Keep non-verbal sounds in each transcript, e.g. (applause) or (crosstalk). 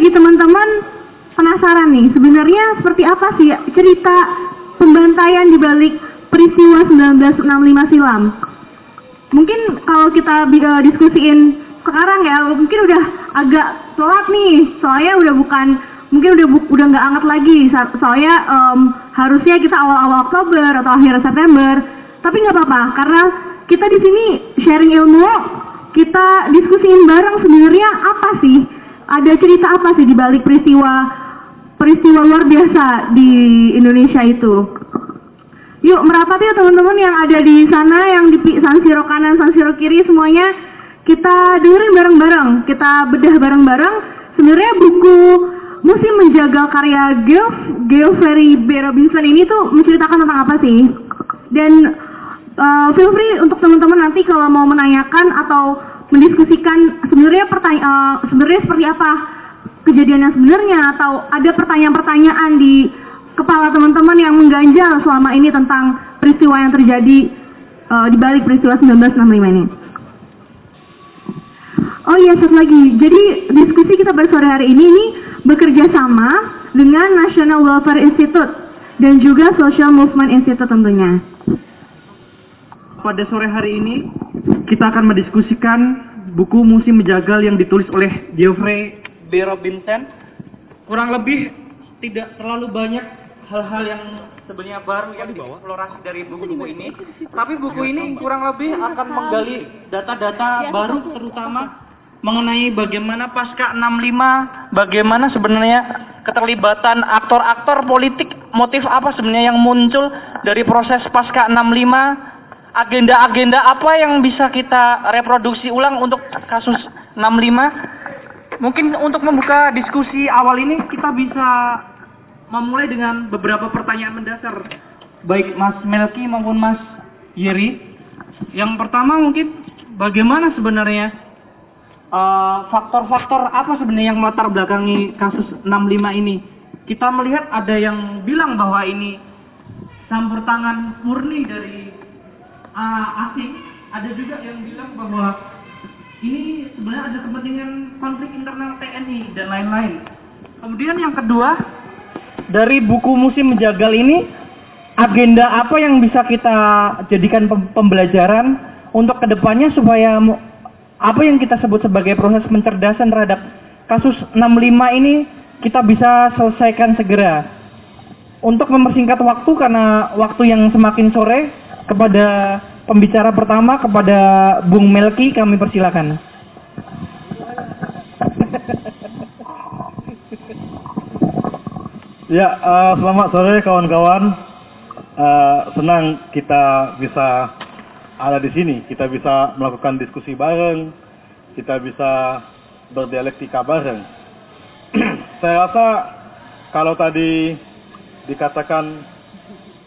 bagi teman-teman. Penasaran nih, sebenarnya seperti apa sih cerita pembantaian di balik peristiwa 1965 silam? Mungkin kalau kita uh, diskusiin sekarang ya, mungkin udah agak telat nih, soalnya udah bukan mungkin udah udah nggak anget lagi. Soalnya um, harusnya kita awal-awal Oktober atau akhir September. Tapi nggak apa-apa karena kita di sini sharing ilmu kita diskusiin bareng sebenarnya apa sih ada cerita apa sih di balik peristiwa peristiwa luar biasa di Indonesia itu yuk merapat yuk teman-teman yang ada di sana yang di San Siro kanan San Siro kiri semuanya kita dengerin bareng-bareng kita bedah bareng-bareng sebenarnya buku Musim Menjaga karya Geoff Geoffrey B. Robinson ini tuh menceritakan tentang apa sih? Dan uh, feel free untuk teman-teman nanti kalau mau menanyakan atau mendiskusikan sebenarnya pertanyaan uh, sebenarnya seperti apa kejadian yang sebenarnya atau ada pertanyaan-pertanyaan di kepala teman-teman yang mengganjal selama ini tentang peristiwa yang terjadi uh, di balik peristiwa 1965 ini. Oh iya, satu lagi. Jadi diskusi kita pada sore hari ini ini bekerja sama dengan National Welfare Institute dan juga Social Movement Institute tentunya. Pada sore hari ini kita akan mendiskusikan buku Musim Menjagal yang ditulis oleh Geoffrey B. Robinson. Kurang lebih tidak terlalu banyak hal-hal yang sebenarnya baru yang dieksplorasi dari buku-buku ini. Tapi buku ini kurang lebih akan menggali data-data baru terutama mengenai bagaimana pasca 65, bagaimana sebenarnya keterlibatan aktor-aktor politik, motif apa sebenarnya yang muncul dari proses pasca 65, agenda-agenda apa yang bisa kita reproduksi ulang untuk kasus 65. Mungkin untuk membuka diskusi awal ini kita bisa memulai dengan beberapa pertanyaan mendasar baik Mas Melki maupun Mas Yeri. Yang pertama mungkin bagaimana sebenarnya Eh, faktor-faktor uh, apa sebenarnya yang melatar belakangi kasus 65 ini? Kita melihat ada yang bilang bahwa ini campur tangan murni dari uh, asing, ada juga yang bilang bahwa ini sebenarnya ada kepentingan konflik internal TNI dan lain-lain. Kemudian yang kedua, dari buku musim menjagal ini, agenda apa yang bisa kita jadikan pembelajaran untuk ke depannya supaya apa yang kita sebut sebagai proses pencerdasan terhadap kasus 65 ini kita bisa selesaikan segera. Untuk mempersingkat waktu karena waktu yang semakin sore kepada pembicara pertama kepada Bung Melki kami persilakan. Ya, uh, selamat sore kawan-kawan. Uh, senang kita bisa ada di sini. Kita bisa melakukan diskusi bareng, kita bisa berdialektika bareng. (clears throat) Saya rasa kalau tadi dikatakan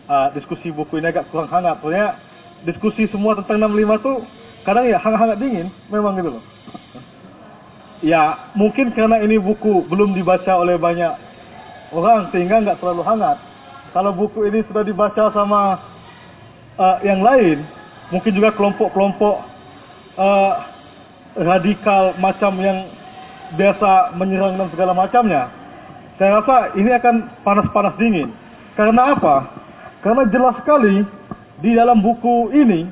uh, diskusi buku ini agak kurang hangat, soalnya diskusi semua tentang 65 tuh kadang ya hangat-hangat dingin, memang gitu loh. Ya mungkin karena ini buku belum dibaca oleh banyak orang sehingga nggak terlalu hangat. Kalau buku ini sudah dibaca sama uh, yang lain, mungkin juga kelompok-kelompok uh, radikal macam yang biasa menyerang dan segala macamnya. Saya rasa ini akan panas-panas dingin. Karena apa? Karena jelas sekali di dalam buku ini,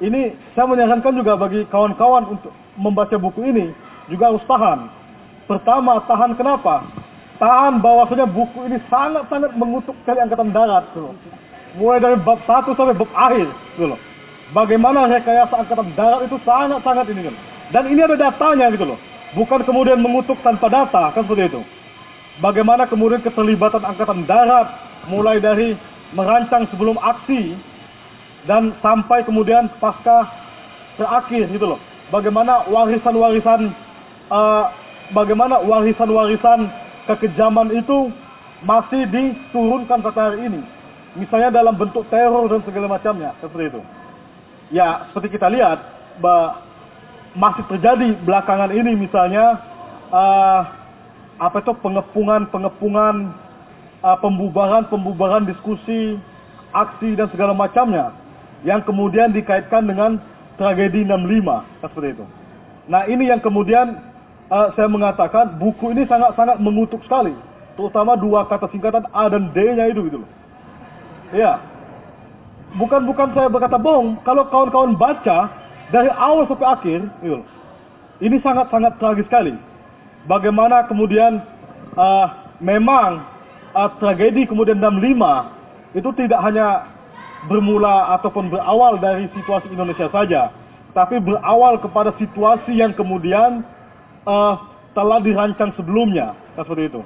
ini saya menyarankan juga bagi kawan-kawan untuk membaca buku ini juga harus tahan. Pertama, tahan kenapa? Tahan bahwasanya buku ini sangat-sangat mengutuk kali angkatan darat. Gitu. Mulai dari bab 1 sampai bab akhir. Gitu bagaimana rekayasa angkatan darat itu sangat-sangat ini kan. Dan ini ada datanya gitu loh. Bukan kemudian mengutuk tanpa data, kan seperti itu. Bagaimana kemudian keterlibatan angkatan darat mulai dari merancang sebelum aksi dan sampai kemudian pasca terakhir gitu loh. Bagaimana warisan-warisan uh, bagaimana warisan-warisan kekejaman itu masih diturunkan sampai hari ini. Misalnya dalam bentuk teror dan segala macamnya, seperti itu ya seperti kita lihat bah, masih terjadi belakangan ini misalnya uh, apa itu pengepungan pengepungan uh, pembubaran pembubaran diskusi aksi dan segala macamnya yang kemudian dikaitkan dengan tragedi 65 seperti itu. Nah ini yang kemudian eh, saya mengatakan buku ini sangat-sangat mengutuk sekali, terutama dua kata singkatan A dan D-nya itu gitu loh. Iya. Bukan bukan saya berkata bohong, kalau kawan-kawan baca dari awal sampai akhir, gitu loh. Ini sangat-sangat tragis sekali. Bagaimana kemudian eh, memang eh, tragedi kemudian 65 itu tidak hanya bermula ataupun berawal dari situasi Indonesia saja, tapi berawal kepada situasi yang kemudian uh, telah dirancang sebelumnya, kan seperti itu.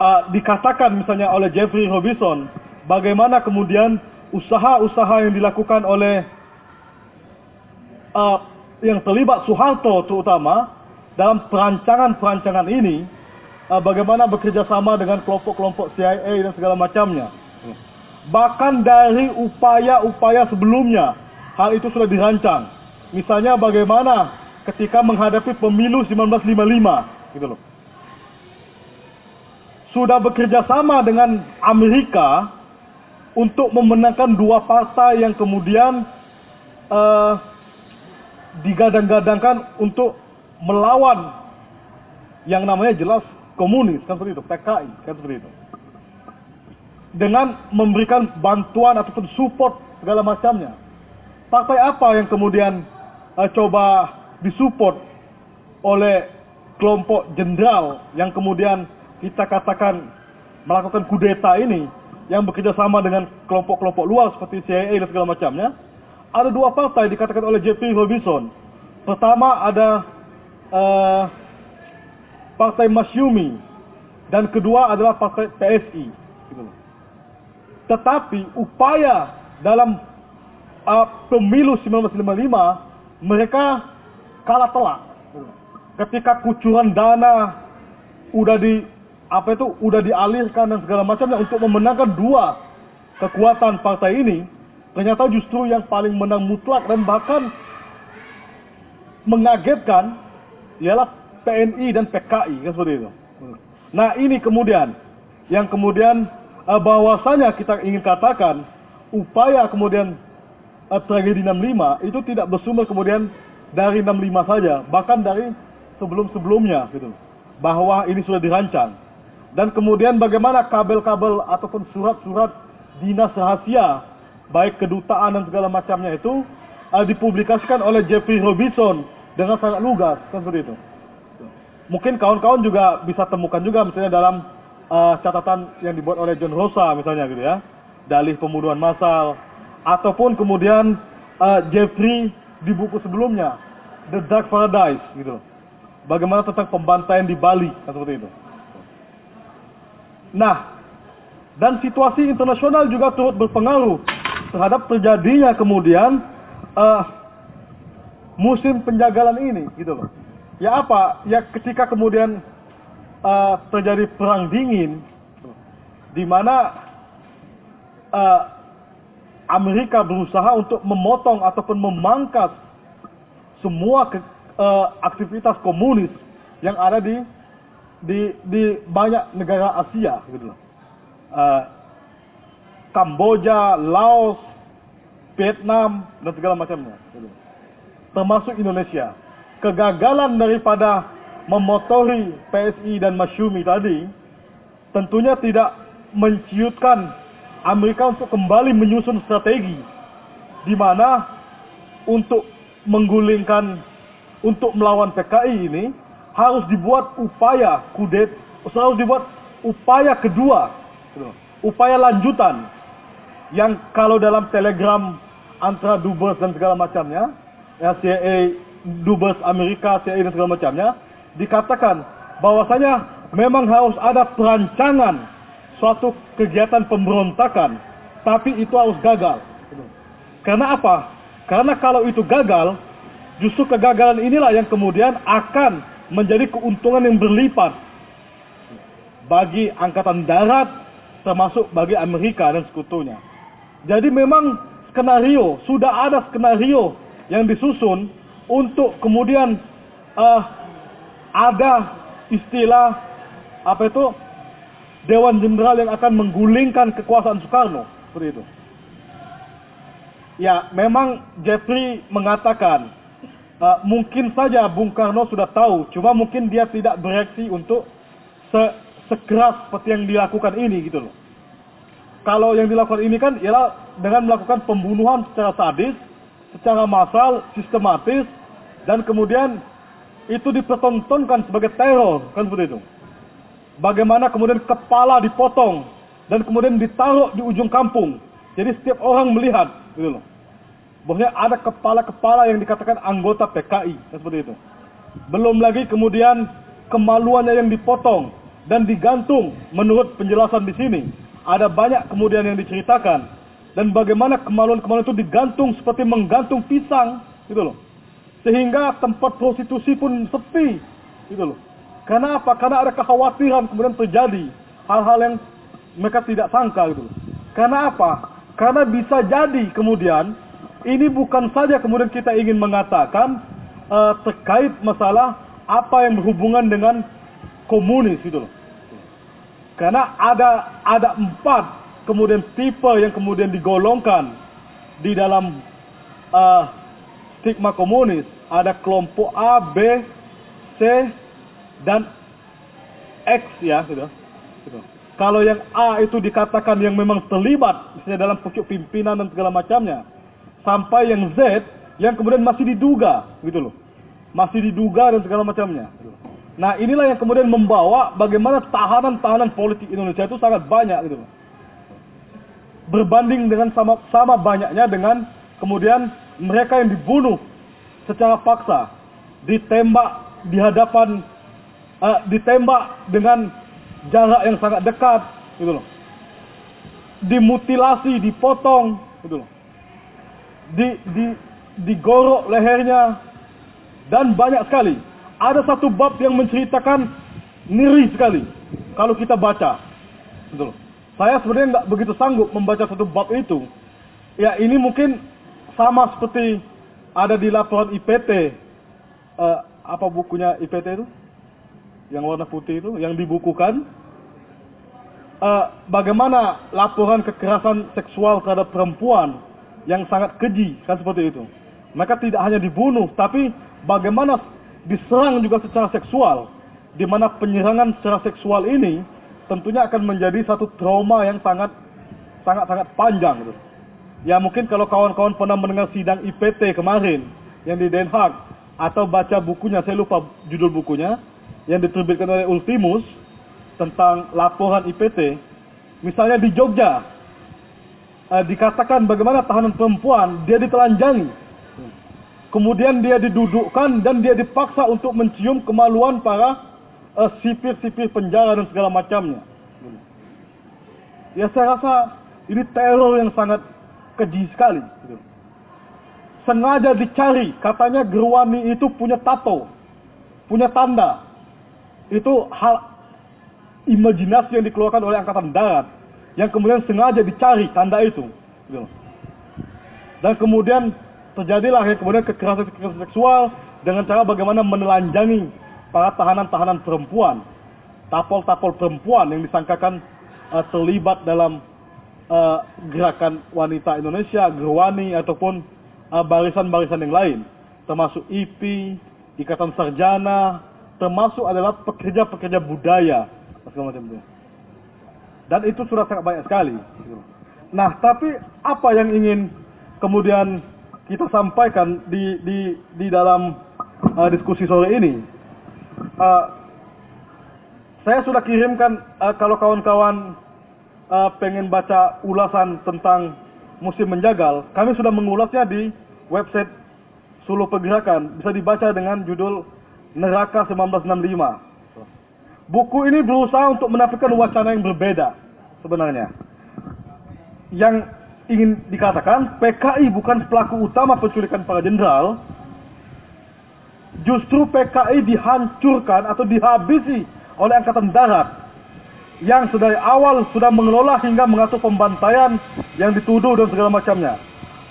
Uh, dikatakan misalnya oleh Jeffrey Robinson, bagaimana kemudian usaha-usaha yang dilakukan oleh uh, yang terlibat Soeharto terutama dalam perancangan-perancangan ini, uh, bagaimana bekerja sama dengan kelompok-kelompok CIA dan segala macamnya bahkan dari upaya-upaya sebelumnya hal itu sudah dirancang. Misalnya bagaimana ketika menghadapi pemilu 1955 gitu loh. Sudah bekerja sama dengan Amerika untuk memenangkan dua partai yang kemudian uh, digadang-gadangkan untuk melawan yang namanya jelas komunis kan seperti itu, PKI kan seperti itu dengan memberikan bantuan ataupun support segala macamnya. Partai apa yang kemudian uh, coba disupport oleh kelompok jenderal yang kemudian kita katakan melakukan kudeta ini yang bekerja sama dengan kelompok-kelompok luar seperti CIA dan segala macamnya. Ada dua partai dikatakan oleh Jeffrey Robinson. Pertama ada uh, partai Masyumi dan kedua adalah partai PSI. Tetapi upaya dalam uh, pemilu 1955 mereka kalah telak. Ketika kucuran dana udah di apa itu udah dialirkan dan segala macamnya untuk memenangkan dua kekuatan partai ini, ternyata justru yang paling menang mutlak dan bahkan mengagetkan ialah PNI dan PKI kan seperti itu. Nah ini kemudian yang kemudian uh, bahwasanya kita ingin katakan upaya kemudian uh, tragedi 65 itu tidak bersumber kemudian dari 65 saja, bahkan dari sebelum-sebelumnya gitu. Bahwa ini sudah dirancang. Dan kemudian bagaimana kabel-kabel ataupun surat-surat dinas rahasia baik kedutaan dan segala macamnya itu uh, dipublikasikan oleh Jeffrey Robinson dengan sangat lugas kan seperti itu. Mungkin kawan-kawan juga bisa temukan juga misalnya dalam uh, catatan yang dibuat oleh John Rosa misalnya gitu ya, dalih pembunuhan massal, ataupun kemudian uh, Jeffrey di buku sebelumnya, The Dark Paradise gitu. Bagaimana tentang pembantaian di Bali kan seperti itu. Nah, dan situasi internasional juga turut berpengaruh terhadap terjadinya kemudian uh, musim penjagalan ini gitu loh. Ya apa? Ya ketika kemudian uh, terjadi perang dingin di mana uh, Amerika berusaha untuk memotong ataupun memangkas semua ke, uh, aktivitas komunis yang ada di di di banyak negara Asia gitu loh. Uh, Kamboja, Laos, Vietnam dan segala macamnya gitu. Termasuk Indonesia. Kegagalan daripada memotori PSI dan Masyumi tadi tentunya tidak menciutkan Amerika untuk kembali menyusun strategi di mana untuk menggulingkan untuk melawan PKI ini harus dibuat upaya kudet harus dibuat upaya kedua upaya lanjutan yang kalau dalam telegram antara Dubes dan segala macamnya ya CIA Dubes Amerika CIA dan segala macamnya dikatakan bahwasanya memang harus ada perancangan suatu kegiatan pemberontakan, tapi itu harus gagal. Karena apa? Karena kalau itu gagal, justru kegagalan inilah yang kemudian akan menjadi keuntungan yang berlipat bagi angkatan darat termasuk bagi Amerika dan sekutunya. Jadi memang skenario, sudah ada skenario yang disusun untuk kemudian uh, ada istilah apa itu Dewan Jenderal yang akan menggulingkan kekuasaan Soekarno seperti itu. Ya, memang Jeffrey mengatakan uh, mungkin saja Bung Karno sudah tahu, cuma mungkin dia tidak bereaksi untuk se sekeras seperti yang dilakukan ini gitu loh. Kalau yang dilakukan ini kan ialah dengan melakukan pembunuhan secara sadis, secara massal, sistematis, dan kemudian itu dipertontonkan sebagai teror, kan seperti itu. Bagaimana kemudian kepala dipotong dan kemudian ditaruh di ujung kampung. Jadi setiap orang melihat, gitu loh. Bahwasanya ada kepala-kepala yang dikatakan anggota PKI, kan seperti itu. Belum lagi kemudian kemaluannya yang dipotong dan digantung menurut penjelasan di sini. Ada banyak kemudian yang diceritakan dan bagaimana kemaluan-kemaluan itu digantung seperti menggantung pisang, gitu loh. Sehingga tempat prostitusi pun sepi, gitu loh. Karena apa? Karena ada kekhawatiran kemudian terjadi hal-hal yang mereka tidak sangka gitu. Karena apa? Karena bisa jadi kemudian ini bukan saja kemudian kita ingin mengatakan uh, terkait masalah apa yang berhubungan dengan komunis gitu loh. Karena ada ada empat kemudian tipe yang kemudian digolongkan di dalam uh, stigma komunis. Ada kelompok A, B, C, dan X ya gitu. gitu. Kalau yang A itu dikatakan yang memang terlibat misalnya dalam pucuk pimpinan dan segala macamnya, sampai yang Z yang kemudian masih diduga gitu loh. Masih diduga dan segala macamnya. Gitu. Nah, inilah yang kemudian membawa bagaimana tahanan-tahanan politik Indonesia itu sangat banyak gitu loh. Berbanding dengan sama sama banyaknya dengan kemudian mereka yang dibunuh secara paksa, ditembak di hadapan uh, ditembak dengan jarak yang sangat dekat, gitu loh. Dimutilasi, dipotong, gitu loh. Di, di, digorok lehernya, dan banyak sekali. Ada satu bab yang menceritakan ngeri sekali kalau kita baca, gitu loh. Saya sebenarnya nggak begitu sanggup membaca satu bab itu. Ya ini mungkin sama seperti ada di laporan IPT. Uh, eh, apa bukunya IPT itu? yang warna putih itu yang dibukukan uh, bagaimana laporan kekerasan seksual terhadap perempuan yang sangat keji kan seperti itu mereka tidak hanya dibunuh tapi bagaimana diserang juga secara seksual di mana penyerangan secara seksual ini tentunya akan menjadi satu trauma yang sangat sangat sangat panjang gitu. Ya mungkin kalau kawan-kawan pernah mendengar sidang IPT kemarin yang di Den Haag atau baca bukunya, saya lupa judul bukunya, yang diterbitkan oleh Ultimus tentang laporan IPT, misalnya di Jogja, eh, dikatakan bagaimana tahanan perempuan dia ditelanjangi, kemudian dia didudukkan dan dia dipaksa untuk mencium kemaluan para eh, sipir-sipir penjara dan segala macamnya. Ya saya rasa ini teror yang sangat keji sekali. Sengaja dicari, katanya Gerwani itu punya tato, punya tanda, itu hal imajinasi yang dikeluarkan oleh angkatan darat yang kemudian sengaja dicari tanda itu. Gitu. Dan kemudian terjadilah yang kemudian kekerasan, kekerasan seksual dengan cara bagaimana menelanjangi para tahanan-tahanan perempuan, tapol-tapol perempuan yang disangkakan uh, terlibat dalam uh, gerakan wanita Indonesia, Gerwani ataupun uh, barisan-barisan uh, yang lain, termasuk IP, Ikatan Sarjana, termasuk adalah pekerja-pekerja budaya segala macam itu. Dan itu sudah sangat banyak sekali. Nah, tapi apa yang ingin kemudian kita sampaikan di di di dalam uh, diskusi sore ini? Uh, saya sudah kirimkan uh, kalau kawan-kawan uh, pengen baca ulasan tentang musim menjagal, kami sudah mengulasnya di website Solo Pergerakan. Bisa dibaca dengan judul Neraka 1965. Buku ini berusaha untuk menafikan wacana yang berbeda sebenarnya. Yang ingin dikatakan PKI bukan pelaku utama penculikan para jenderal. Justru PKI dihancurkan atau dihabisi oleh Angkatan Darat yang sedari awal sudah mengelola hingga mengatur pembantaian yang dituduh dan segala macamnya.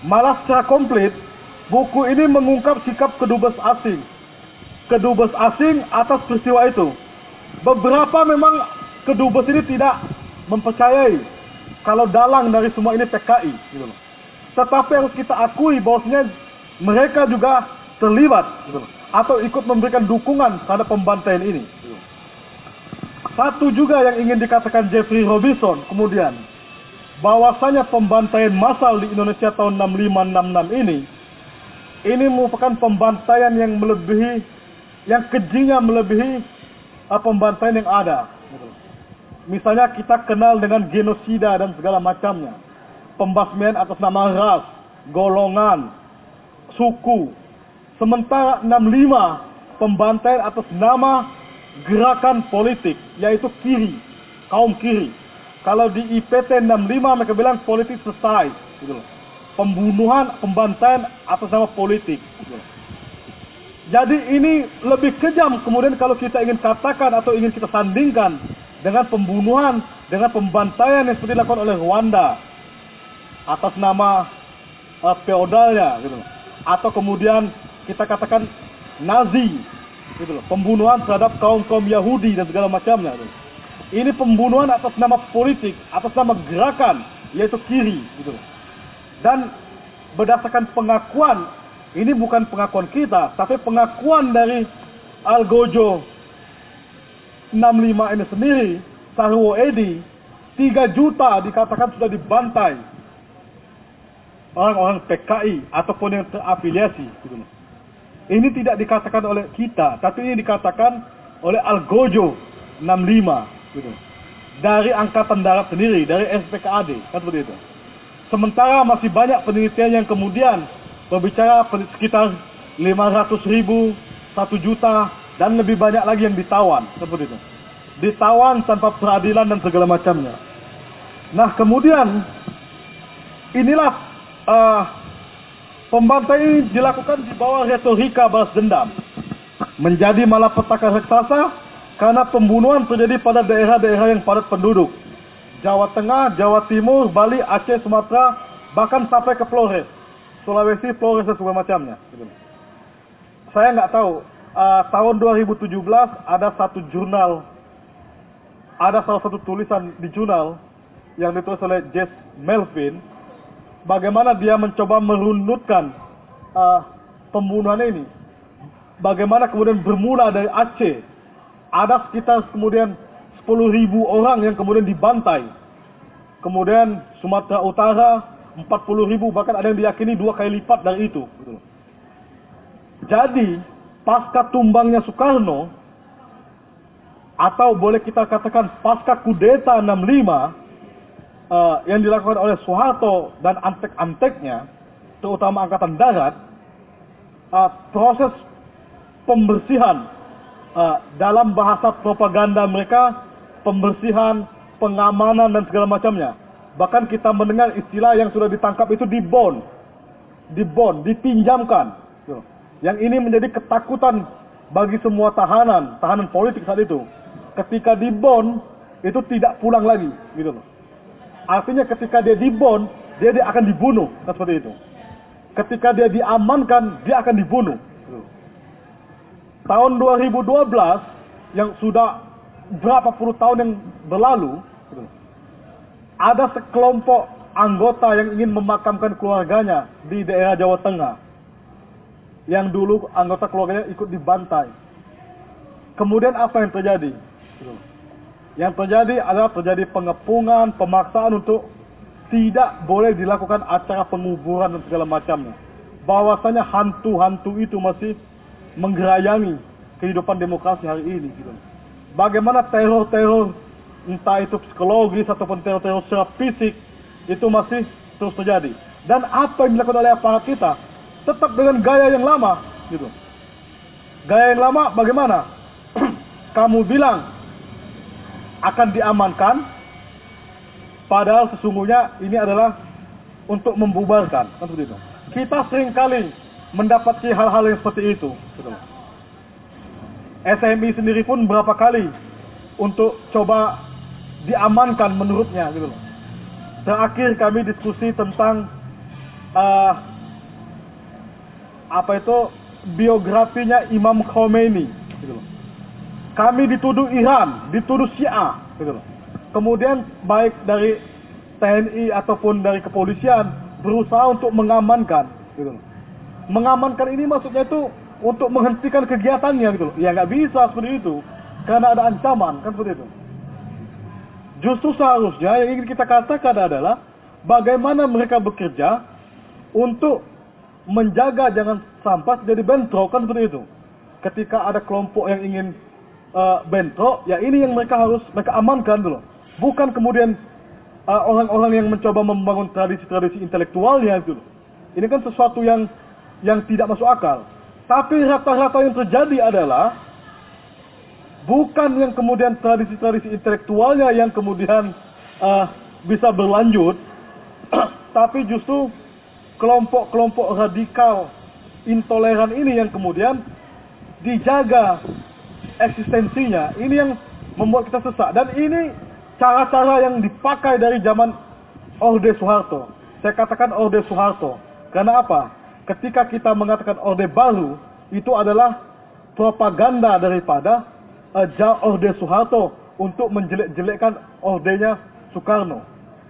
Malah secara komplit, buku ini mengungkap sikap kedubes asing kedubes asing atas peristiwa itu. Beberapa memang kedubes ini tidak mempercayai kalau dalang dari semua ini PKI. Gitu Tetapi harus kita akui bahwasanya mereka juga terlibat gitu atau ikut memberikan dukungan terhadap pembantaian ini. gitu. Satu juga yang ingin dikatakan Jeffrey Robinson kemudian bahwasanya pembantaian massal di Indonesia tahun 6566 ini ini merupakan pembantaian yang melebihi yang kejinya melebihi uh, pembantaian yang ada. gitu. Misalnya kita kenal dengan genosida dan segala macamnya. Pembasmian atas nama ras, golongan, suku. Sementara 65 pembantaian atas nama gerakan politik, yaitu kiri, kaum kiri. Kalau di IPT 65 mereka bilang politik selesai, gitu loh. Pembunuhan, pembantaian atas nama politik. Gitu loh. Jadi ini lebih kejam kemudian kalau kita ingin katakan atau ingin kita sandingkan dengan pembunuhan, dengan pembantaian yang seperti dilakukan oleh Rwanda atas nama uh, feodalnya gitu loh. Atau kemudian kita katakan Nazi gitu loh, pembunuhan terhadap kaum-kaum Yahudi dan segala macamnya gitu. Ini pembunuhan atas nama politik, atas nama gerakan yaitu kiri gitu loh. Dan berdasarkan pengakuan ini bukan pengakuan kita, tapi pengakuan dari Algojo 65 ini sendiri, Sarwo Edi, 3 juta dikatakan sudah dibantai orang-orang PKI ataupun yang terafiliasi. Gitu. Ini tidak dikatakan oleh kita, tapi ini dikatakan oleh Algojo 65. Gitu. Dari Angkatan Darat sendiri, dari SPKAD, kan seperti itu. Sementara masih banyak penelitian yang kemudian berbicara sekitar 500 ribu, 1 juta, dan lebih banyak lagi yang ditawan, seperti itu. Ditawan tanpa peradilan dan segala macamnya. Nah kemudian, inilah uh, pembantaian ini dilakukan di bawah retorika balas dendam. Menjadi malapetaka raksasa karena pembunuhan terjadi pada daerah-daerah yang padat penduduk. Jawa Tengah, Jawa Timur, Bali, Aceh, Sumatera, bahkan sampai ke Flores. Sulawesi, Flores dan segala macamnya. Saya nggak tahu. Uh, tahun 2017 ada satu jurnal, ada salah satu tulisan di jurnal yang ditulis oleh Jess Melvin, bagaimana dia mencoba merunutkan uh, pembunuhan ini. Bagaimana kemudian bermula dari Aceh, ada sekitar kemudian 10 ribu orang yang kemudian dibantai. Kemudian Sumatera Utara 40 ribu bahkan ada yang diyakini dua kali lipat dari itu. Jadi pasca tumbangnya Soekarno atau boleh kita katakan pasca kudeta 65 uh, yang dilakukan oleh Soeharto dan antek-anteknya, terutama Angkatan Darat, uh, proses pembersihan uh, dalam bahasa propaganda mereka, pembersihan, pengamanan dan segala macamnya. Bahkan kita mendengar istilah yang sudah ditangkap itu di bond, di bond, dipinjamkan. Yang ini menjadi ketakutan bagi semua tahanan, tahanan politik saat itu. Ketika di bond itu tidak pulang lagi, gitu loh. Artinya ketika dia di bond, dia, dia akan dibunuh, kan seperti itu. Ketika dia diamankan, dia akan dibunuh. Tahun 2012 yang sudah berapa puluh tahun yang berlalu, ada sekelompok anggota yang ingin memakamkan keluarganya di daerah Jawa Tengah. Yang dulu anggota keluarganya ikut dibantai. Kemudian apa yang terjadi? Yang terjadi adalah terjadi pengepungan, pemaksaan untuk tidak boleh dilakukan acara penguburan dan segala macamnya. Bahwasanya hantu-hantu itu masih menggerayangi kehidupan demokrasi hari ini. Gitu. Bagaimana teror-teror entah itu psikologis ataupun teror-teror secara fisik itu masih terus terjadi. Dan apa yang dilakukan oleh aparat kita tetap dengan gaya yang lama, gitu. Gaya yang lama bagaimana? (clears throat) Kamu bilang akan diamankan, padahal sesungguhnya ini adalah untuk membubarkan, kan seperti itu. Kita sering kali mendapati hal-hal yang seperti itu. SMI sendiri pun berapa kali untuk coba diamankan menurutnya gitu loh. Terakhir kami diskusi tentang uh, apa itu biografinya Imam Khomeini gitu loh. Kami dituduh Iran, dituduh Syiah gitu. Kemudian baik dari TNI ataupun dari kepolisian berusaha untuk mengamankan gitu mengamankan ini maksudnya itu untuk menghentikan kegiatannya gitu. Ya nggak bisa seperti itu. Karena ada ancaman, kan seperti itu. Justru seharusnya yang ingin kita katakan adalah bagaimana mereka bekerja untuk menjaga jangan sampai jadi bentrok kan seperti itu. Ketika ada kelompok yang ingin uh, bentrok, ya ini yang mereka harus mereka amankan dulu. Bukan kemudian eh, orang-orang uh, yang mencoba membangun tradisi-tradisi intelektualnya itu. Ini kan sesuatu yang yang tidak masuk akal. Tapi rata-rata yang terjadi adalah bukan yang kemudian tradisi-tradisi intelektualnya yang kemudian uh, bisa berlanjut, (clears throat) tapi justru kelompok-kelompok radikal intoleran ini yang kemudian dijaga eksistensinya. Ini yang membuat kita sesak. Dan ini cara-cara yang dipakai dari zaman Orde Soeharto. Saya katakan Orde Soeharto. Karena apa? Ketika kita mengatakan Orde Baru, itu adalah propaganda daripada uh, Orde Soeharto untuk menjelek-jelekkan ordenya Soekarno.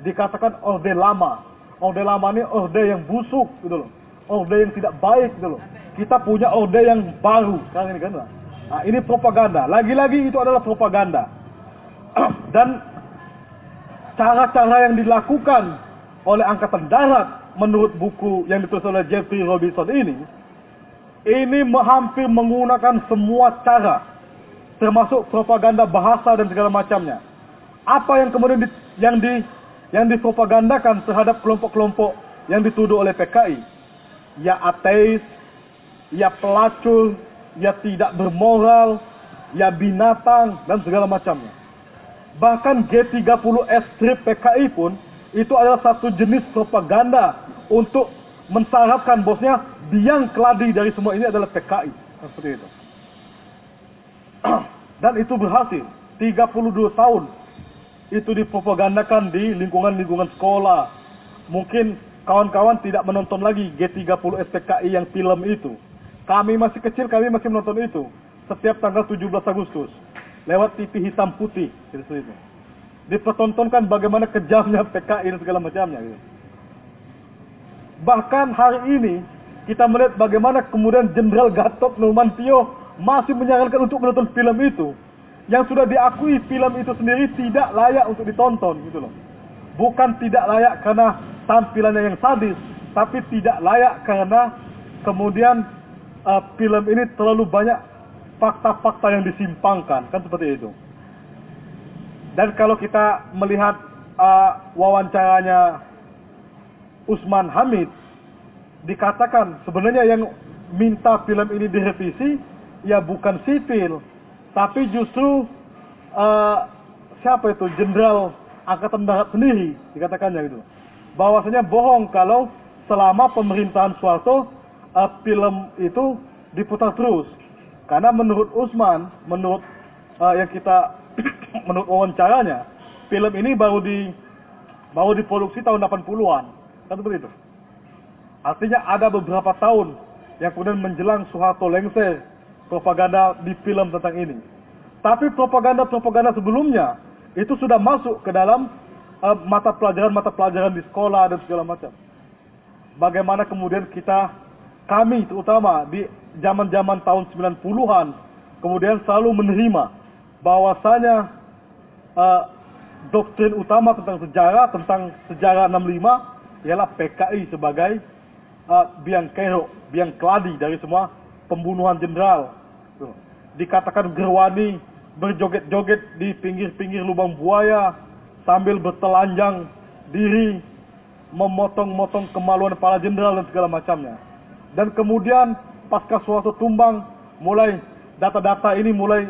Dikatakan Orde Lama. Orde lama ini orde yang busuk gitu loh. Orde yang tidak baik gitu loh. Kita punya orde yang baru sekarang ini kan. Nah, ini propaganda. Lagi-lagi itu adalah propaganda. (clears throat) Dan cara-cara yang dilakukan oleh Angkatan Darat menurut buku yang ditulis oleh Jeffrey Robinson ini, ini hampir menggunakan semua cara, termasuk propaganda bahasa dan segala macamnya. Apa yang kemudian di, yang di yang dipropagandakan terhadap kelompok-kelompok yang dituduh oleh PKI. Ya ateis, ya pelacur, ya tidak bermoral, ya binatang, dan segala macamnya. Bahkan G30S strip PKI pun itu adalah satu jenis propaganda untuk mensyaratkan bosnya biang keladi dari semua ini adalah PKI. Seperti itu. (clears throat) Dan itu berhasil. 32 tahun itu dipropagandakan di lingkungan-lingkungan sekolah. Mungkin kawan-kawan tidak menonton lagi G30 SPKI yang film itu. Kami masih kecil, kami masih menonton itu. Setiap tanggal 17 Agustus. Lewat TV hitam putih. Gitu, itu. Dipertontonkan bagaimana kejamnya (laughs) PKI dan segala macamnya. Gitu. Bahkan hari ini, kita melihat bagaimana kemudian Jenderal Gatot Nurmantio masih menyarankan untuk menonton film itu yang sudah diakui film itu sendiri tidak layak untuk ditonton gitu loh. Bukan tidak layak karena tampilannya yang sadis, tapi tidak layak karena kemudian uh, film ini terlalu banyak fakta-fakta yang disimpangkan, kan seperti itu. Dan kalau kita melihat uh, wawancaranya Usman Hamid, dikatakan sebenarnya yang minta film ini direvisi ya bukan sipil, tapi justru uh, siapa itu jenderal angkatan darat sendiri dikatakannya gitu. Bahwasanya bohong kalau selama pemerintahan Soeharto uh, film itu diputar terus. Karena menurut Usman, menurut uh, yang kita (clears throat) menurut wawancaranya, film ini baru di baru diproduksi tahun 80-an. Kan seperti itu. Artinya ada beberapa tahun yang kemudian menjelang Soeharto lengser propaganda di film tentang ini. Tapi propaganda-propaganda sebelumnya itu sudah masuk ke dalam uh, mata pelajaran-mata pelajaran di sekolah dan segala macam. Bagaimana kemudian kita, kami terutama di zaman-zaman tahun 90-an, kemudian selalu menerima bahwasanya uh, doktrin utama tentang sejarah, tentang sejarah 65, ialah PKI sebagai uh, biang kerok, biang keladi dari semua pembunuhan jenderal dikatakan gerwani berjoget-joget di pinggir-pinggir lubang buaya sambil bertelanjang diri memotong-motong kemaluan para jenderal dan segala macamnya. Dan kemudian pasca suatu tumbang mulai data-data ini mulai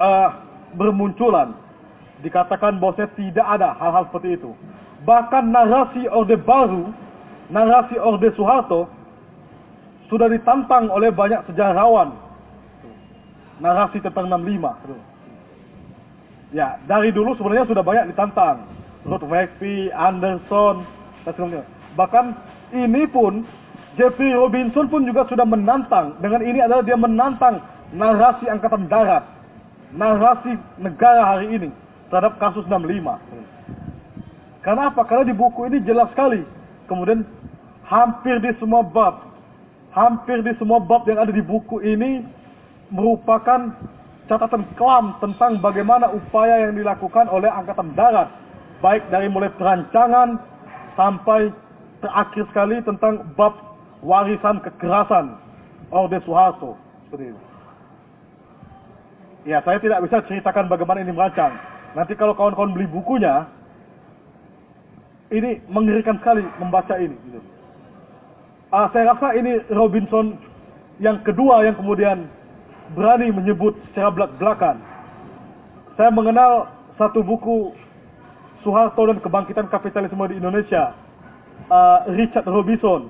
uh, bermunculan. Dikatakan bahwasanya tidak ada hal-hal seperti itu. Bahkan narasi Orde Baru, narasi Orde Soeharto sudah ditantang oleh banyak sejarawan narasi tentang 65. Ya, dari dulu sebenarnya sudah banyak ditantang. Ruth McPhee, Anderson, dan sebagainya. Bahkan ini pun Jeffrey Robinson pun juga sudah menantang. Dengan ini adalah dia menantang narasi angkatan darat, narasi negara hari ini terhadap kasus 65. Karena apa? Karena di buku ini jelas sekali. Kemudian hampir di semua bab hampir di semua bab yang ada di buku ini merupakan catatan kelam tentang bagaimana upaya yang dilakukan oleh Angkatan Darat, baik dari mulai perancangan sampai terakhir sekali tentang bab warisan kekerasan Orde Soeharto. Seperti itu. Ya, saya tidak bisa ceritakan bagaimana ini merancang. Nanti kalau kawan-kawan beli bukunya, ini mengerikan sekali membaca ini. Gitu. Uh, saya rasa ini Robinson yang kedua yang kemudian berani menyebut secara belak-belakan. Saya mengenal satu buku Soeharto dan Kebangkitan Kapitalisme di Indonesia, uh, Richard Robinson,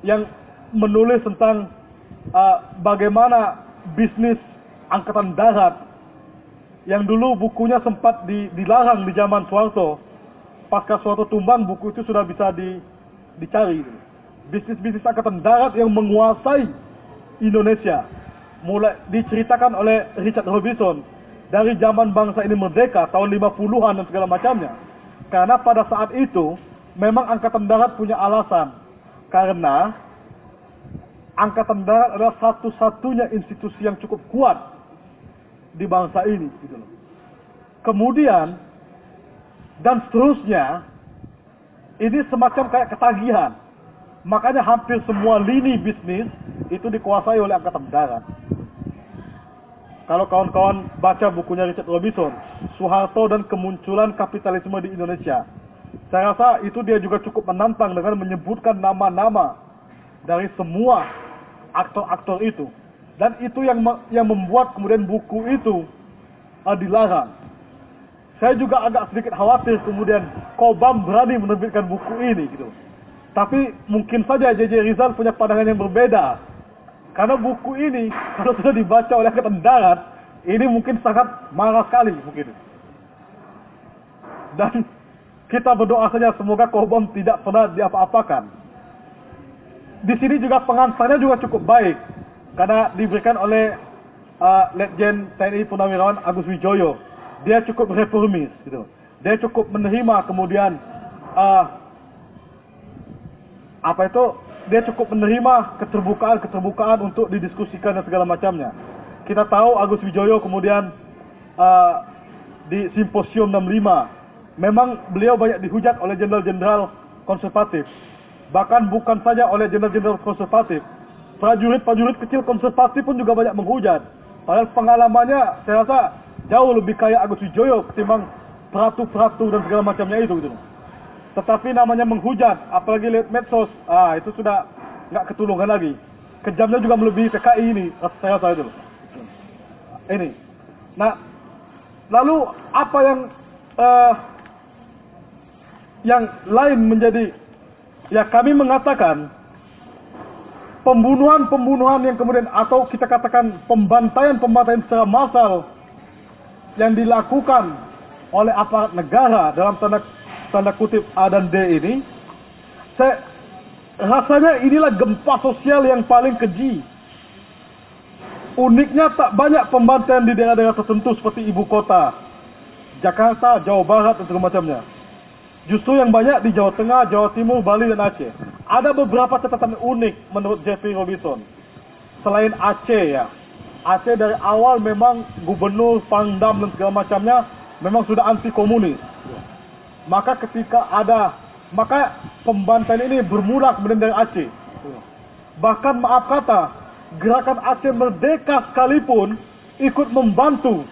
yang menulis tentang uh, bagaimana bisnis angkatan darat yang dulu bukunya sempat di, dilarang di zaman Soeharto. Pasca Soeharto tumbang, buku itu sudah bisa di, dicari. Bisnis-bisnis angkatan darat yang menguasai Indonesia. Mulai diceritakan oleh Richard Robinson dari zaman bangsa ini merdeka tahun 50-an dan segala macamnya. Karena pada saat itu memang angkatan darat punya alasan. Karena angkatan darat adalah satu-satunya institusi yang cukup kuat di bangsa ini gitu. Kemudian dan seterusnya ini semacam kayak ketagihan. Makanya hampir semua lini bisnis itu dikuasai oleh angkatan darat. Kalau kawan-kawan baca bukunya Richard Robinson, Soeharto dan kemunculan kapitalisme di Indonesia, saya rasa itu dia juga cukup menantang dengan menyebutkan nama-nama dari semua aktor-aktor itu. Dan itu yang yang membuat kemudian buku itu uh, dilarang. Saya juga agak sedikit khawatir kemudian Kobam berani menerbitkan buku ini gitu. Tapi mungkin saja JJ Rizal punya pandangan yang berbeda. Karena buku ini (laughs) kalau sudah dibaca oleh Angkatan ini mungkin sangat marah sekali mungkin. Dan kita berdoa saja semoga Kobam tidak pernah diapa-apakan. Di sini juga pengantarnya juga cukup baik karena diberikan oleh uh, Letjen TNI Purnawirawan Agus Wijoyo. Dia cukup reformis gitu. Dia cukup menerima kemudian uh, apa itu dia cukup menerima keterbukaan-keterbukaan untuk didiskusikan dan segala macamnya. Kita tahu Agus Wijoyo kemudian uh, di simposium 65 memang beliau banyak dihujat oleh jenderal-jenderal konservatif. Bahkan bukan saja oleh jenderal-jenderal konservatif, prajurit-prajurit kecil konservatif pun juga banyak menghujat. Padahal pengalamannya saya rasa jauh lebih kaya Agus Wijoyo ketimbang peratu-peratu dan segala macamnya itu gitu. Tetapi namanya menghujat, apalagi lihat medsos, ah itu sudah nggak ketulungan lagi. Kejamnya juga melebihi PKI ini, saya rasa itu. Ini. Nah, lalu apa yang uh, yang lain menjadi ya kami mengatakan pembunuhan-pembunuhan yang kemudian atau kita katakan pembantaian-pembantaian secara massal yang dilakukan oleh aparat negara dalam tanda tanda kutip A dan D ini, saya rasanya inilah gempa sosial yang paling keji. Uniknya tak banyak pembantaian di daerah-daerah tertentu seperti ibu kota, Jakarta, Jawa Barat dan segala macamnya. Justru yang banyak di Jawa Tengah, Jawa Timur, Bali, dan Aceh. Ada beberapa catatan unik menurut Jeffrey Robinson. Selain Aceh ya. Aceh dari awal memang gubernur, pangdam, dan segala macamnya memang sudah anti komunis. Maka ketika ada, maka pembantaian ini bermula kemudian dari Aceh. Bahkan maaf kata, gerakan Aceh Merdeka sekalipun ikut membantu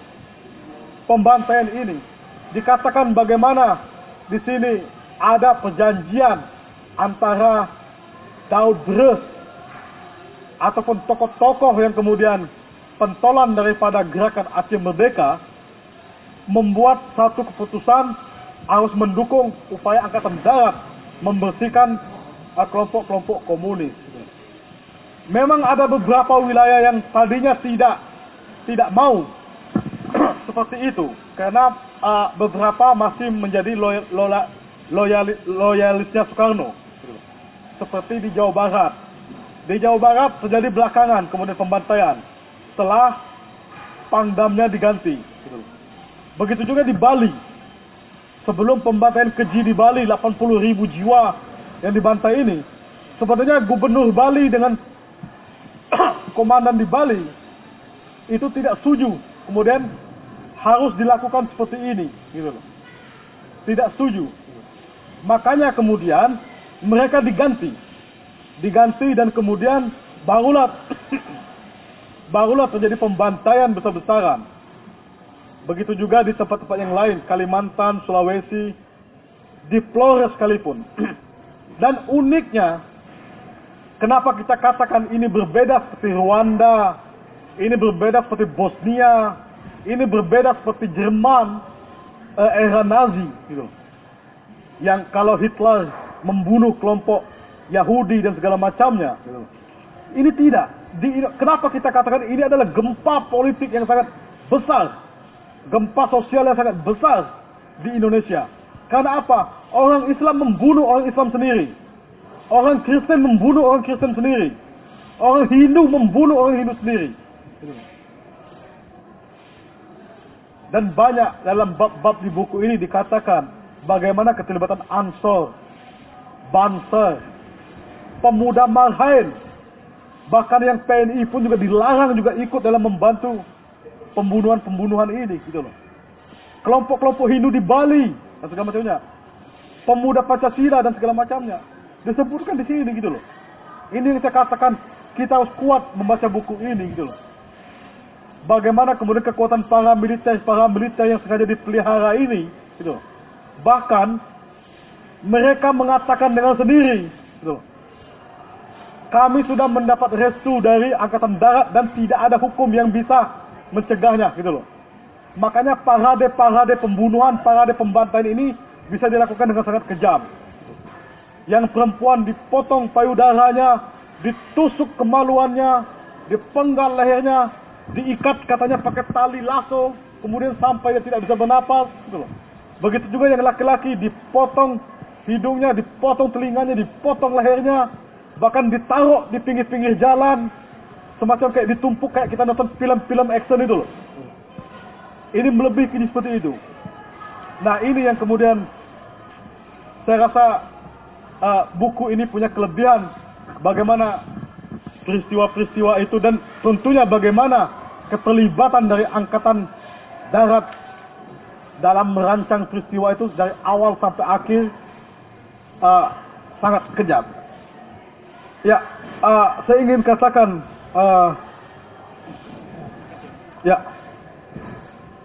pembantaian ini. Dikatakan bagaimana di sini ada perjanjian antara Daud Bres ataupun tokoh-tokoh yang kemudian pentolan daripada gerakan Aceh Merdeka membuat satu keputusan harus mendukung upaya Angkatan Darat membersihkan uh, kelompok-kelompok komunis. Memang ada beberapa wilayah yang tadinya tidak tidak mau (clears throat) seperti itu karena uh, beberapa masih menjadi loyal, loyal, loyalisnya Soekarno. Seperti di Jawa Barat. Di Jawa Barat terjadi belakangan kemudian pembantaian. Setelah pangdamnya diganti. Begitu juga di Bali. Sebelum pembantaian keji di Bali 80 ribu jiwa yang dibantai ini. Sebenarnya gubernur Bali dengan (clears throat) komandan di Bali itu tidak setuju. Kemudian harus dilakukan seperti ini, gitu loh. Tidak setuju. Makanya kemudian mereka diganti. Diganti dan kemudian barulah (clears throat) barulah terjadi pembantaian besar-besaran. Begitu juga di tempat-tempat yang lain, Kalimantan, Sulawesi, di Flores sekalipun. (clears throat) Dan uniknya, kenapa kita katakan ini berbeda seperti Rwanda, ini berbeda seperti Bosnia, ini berbeda seperti Jerman, eh, era Nazi, gitu. Yang kalau Hitler membunuh kelompok Yahudi dan segala macamnya, gitu. Ini tidak. Di, kenapa kita katakan ini adalah gempa politik yang sangat besar, gempa sosial yang sangat besar di Indonesia. Karena apa? Orang Islam membunuh orang Islam sendiri. Orang Kristen membunuh orang Kristen sendiri. Orang Hindu membunuh orang Hindu sendiri. Dan banyak dalam bab-bab di buku ini dikatakan bagaimana keterlibatan Ansor, Banser, pemuda Marhain, bahkan yang PNI pun juga dilarang juga ikut dalam membantu pembunuhan-pembunuhan ini gitu loh. Kelompok-kelompok Hindu di Bali dan segala macamnya. Pemuda Pancasila dan segala macamnya. Disebutkan di sini gitu loh. Ini yang saya katakan kita harus kuat membaca buku ini gitu loh. Bagaimana kemudian kekuatan para militer, para militer yang sengaja dipelihara ini gitu. Bahkan mereka mengatakan dengan sendiri gitu. Kami sudah mendapat restu dari angkatan darat dan tidak ada hukum yang bisa mencegahnya gitu loh. Makanya parade-parade pembunuhan, parade pembantaian ini bisa dilakukan dengan sangat kejam. Yang perempuan dipotong payudaranya, ditusuk kemaluannya, dipenggal lehernya, diikat katanya pakai tali lasso, kemudian sampai dia tidak bisa bernapas. Gitu loh. Begitu juga yang laki-laki dipotong hidungnya, dipotong telinganya, dipotong lehernya, bahkan ditaruh di pinggir-pinggir jalan, semacam kayak ditumpuk kayak kita nonton film-film action itu loh. Ini melebihi seperti itu. Nah ini yang kemudian saya rasa uh, buku ini punya kelebihan bagaimana peristiwa-peristiwa itu dan tentunya bagaimana keterlibatan dari angkatan darat dalam merancang peristiwa itu dari awal sampai akhir uh, sangat kejam. Ya, uh, saya ingin katakan uh, ya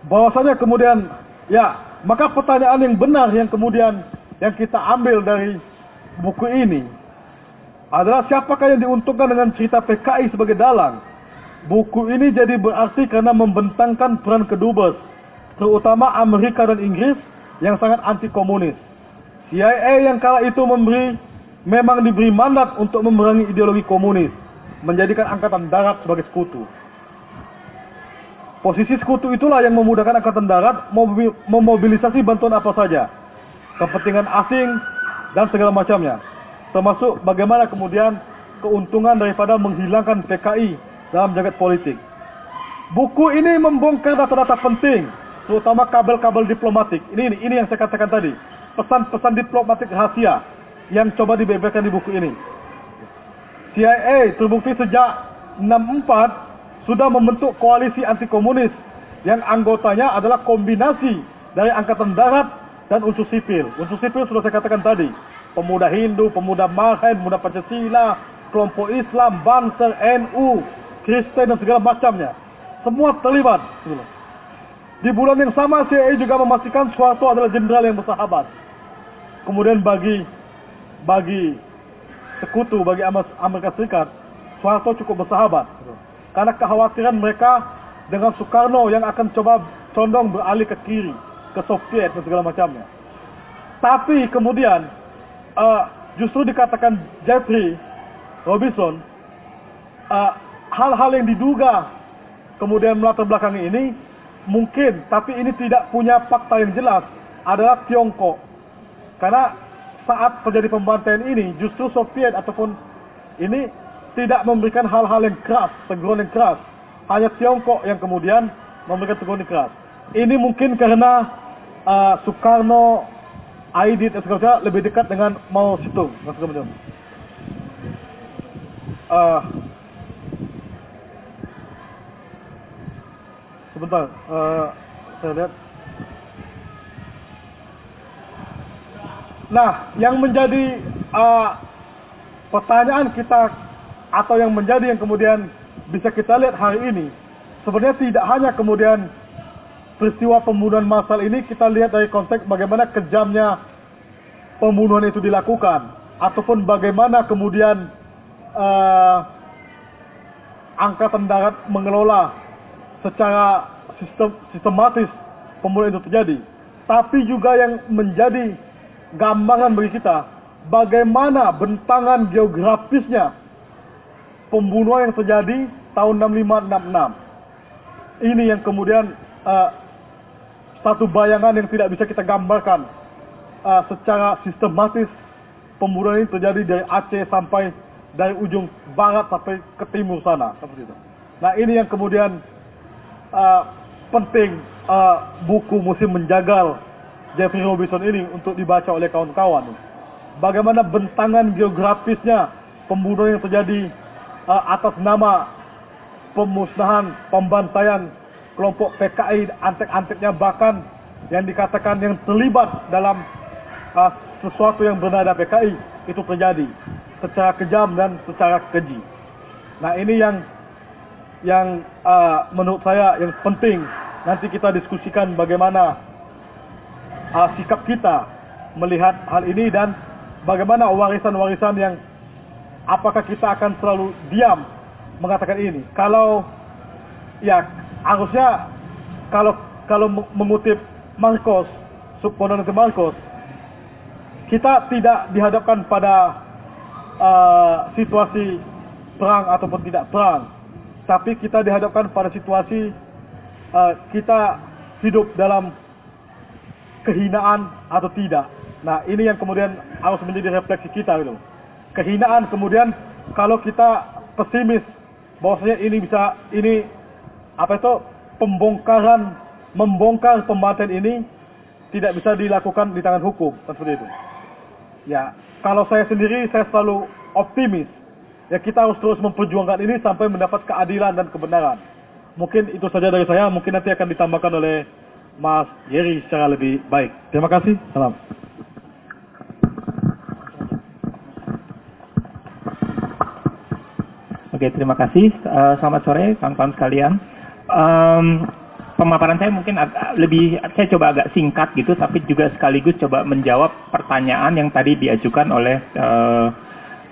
bahwasanya kemudian ya maka pertanyaan yang benar yang kemudian yang kita ambil dari buku ini adalah siapakah yang diuntungkan dengan cerita PKI sebagai dalang. Buku ini jadi berarti karena membentangkan peran kedubes, terutama Amerika dan Inggris yang sangat anti komunis. CIA yang kala itu memberi memang diberi mandat untuk memerangi ideologi komunis, menjadikan angkatan darat sebagai sekutu. Posisi sekutu itulah yang memudahkan angkatan darat memobilisasi bantuan apa saja. Kepentingan asing dan segala macamnya. Termasuk bagaimana kemudian keuntungan daripada menghilangkan PKI dalam jagat politik. Buku ini membongkar data-data penting, terutama kabel-kabel diplomatik. Ini, ini ini yang saya katakan tadi. Pesan-pesan diplomatik rahasia yang coba dibeberkan di buku ini. CIA terbukti sejak 64 sudah membentuk koalisi anti komunis yang anggotanya adalah kombinasi dari angkatan darat dan unsur sipil. Unsur sipil sudah saya katakan tadi, pemuda Hindu, pemuda Mahen, pemuda Pancasila, kelompok Islam, Banser, NU, Kristen dan segala macamnya. Semua terlibat. Di bulan yang sama CIA juga memastikan Soeharto adalah jenderal yang bersahabat. Kemudian bagi bagi sekutu bagi Amerika Serikat, Soeharto cukup bersahabat karena kekhawatiran mereka dengan Soekarno yang akan coba condong beralih ke kiri, ke Soviet dan segala macamnya. Tapi kemudian uh, justru dikatakan Jeffrey Robinson uh, hal-hal yang diduga kemudian melatar belakangi ini mungkin, tapi ini tidak punya fakta yang jelas adalah Tiongkok. Karena saat terjadi pembantaian ini justru Soviet ataupun ini tidak memberikan hal-hal yang keras, teguran yang keras. Hanya Tiongkok yang kemudian memberikan teguran yang keras. Ini mungkin karena uh, Soekarno, Aidit, dan segala lebih dekat dengan Mao Zedong. Uh, sebentar. eh, saya lihat. Nah, yang menjadi eh, pertanyaan kita atau yang menjadi yang kemudian bisa kita lihat hari ini, sebenarnya tidak hanya kemudian peristiwa pembunuhan massal ini kita lihat dari konteks bagaimana kejamnya pembunuhan itu dilakukan, ataupun bagaimana kemudian eh, angkatan darat mengelola secara sistem, sistematis pembunuhan itu terjadi. Tapi juga yang menjadi gambaran bagi kita bagaimana bentangan geografisnya pembunuhan yang terjadi tahun 6566. Ini yang kemudian eh, satu bayangan yang tidak bisa kita gambarkan eh, secara sistematis pembunuhan ini terjadi dari Aceh sampai dari ujung barat sampai ke timur sana seperti itu. Nah ini yang kemudian uh, penting uh, buku musim menjagal Jeffrey Robinson ini untuk dibaca oleh kawan-kawan. Bagaimana bentangan geografisnya pembunuhan yang terjadi uh, atas nama pemusnahan, pembantaian kelompok PKI, antek-anteknya bahkan yang dikatakan yang terlibat dalam uh, sesuatu yang bernada PKI itu terjadi secara kejam dan secara keji. Nah ini yang yang uh, menurut saya yang penting nanti kita diskusikan bagaimana uh, sikap kita melihat hal ini dan bagaimana warisan-warisan yang apakah kita akan selalu diam mengatakan ini. Kalau ya harusnya kalau kalau mengutip Marcos, subkonon Marcos, kita tidak dihadapkan pada uh, situasi perang ataupun tidak perang, tapi kita dihadapkan pada situasi uh, kita hidup dalam kehinaan atau tidak. Nah, ini yang kemudian harus menjadi refleksi kita gitu. Kehinaan kemudian kalau kita pesimis bahwasanya ini bisa ini apa itu pembongkaran membongkar pembantaian ini tidak bisa dilakukan di tangan hukum seperti itu. Ya, kalau saya sendiri saya selalu optimis. Ya kita harus terus memperjuangkan ini sampai mendapat keadilan dan kebenaran. Mungkin itu saja dari saya, mungkin nanti akan ditambahkan oleh Mas Jerry secara lebih baik. Terima kasih. Salam. Oke, terima kasih. Uh, selamat sore, kawan-kawan sekalian. Um, pemaparan saya mungkin agak lebih, saya coba agak singkat gitu, tapi juga sekaligus coba menjawab pertanyaan yang tadi diajukan oleh uh,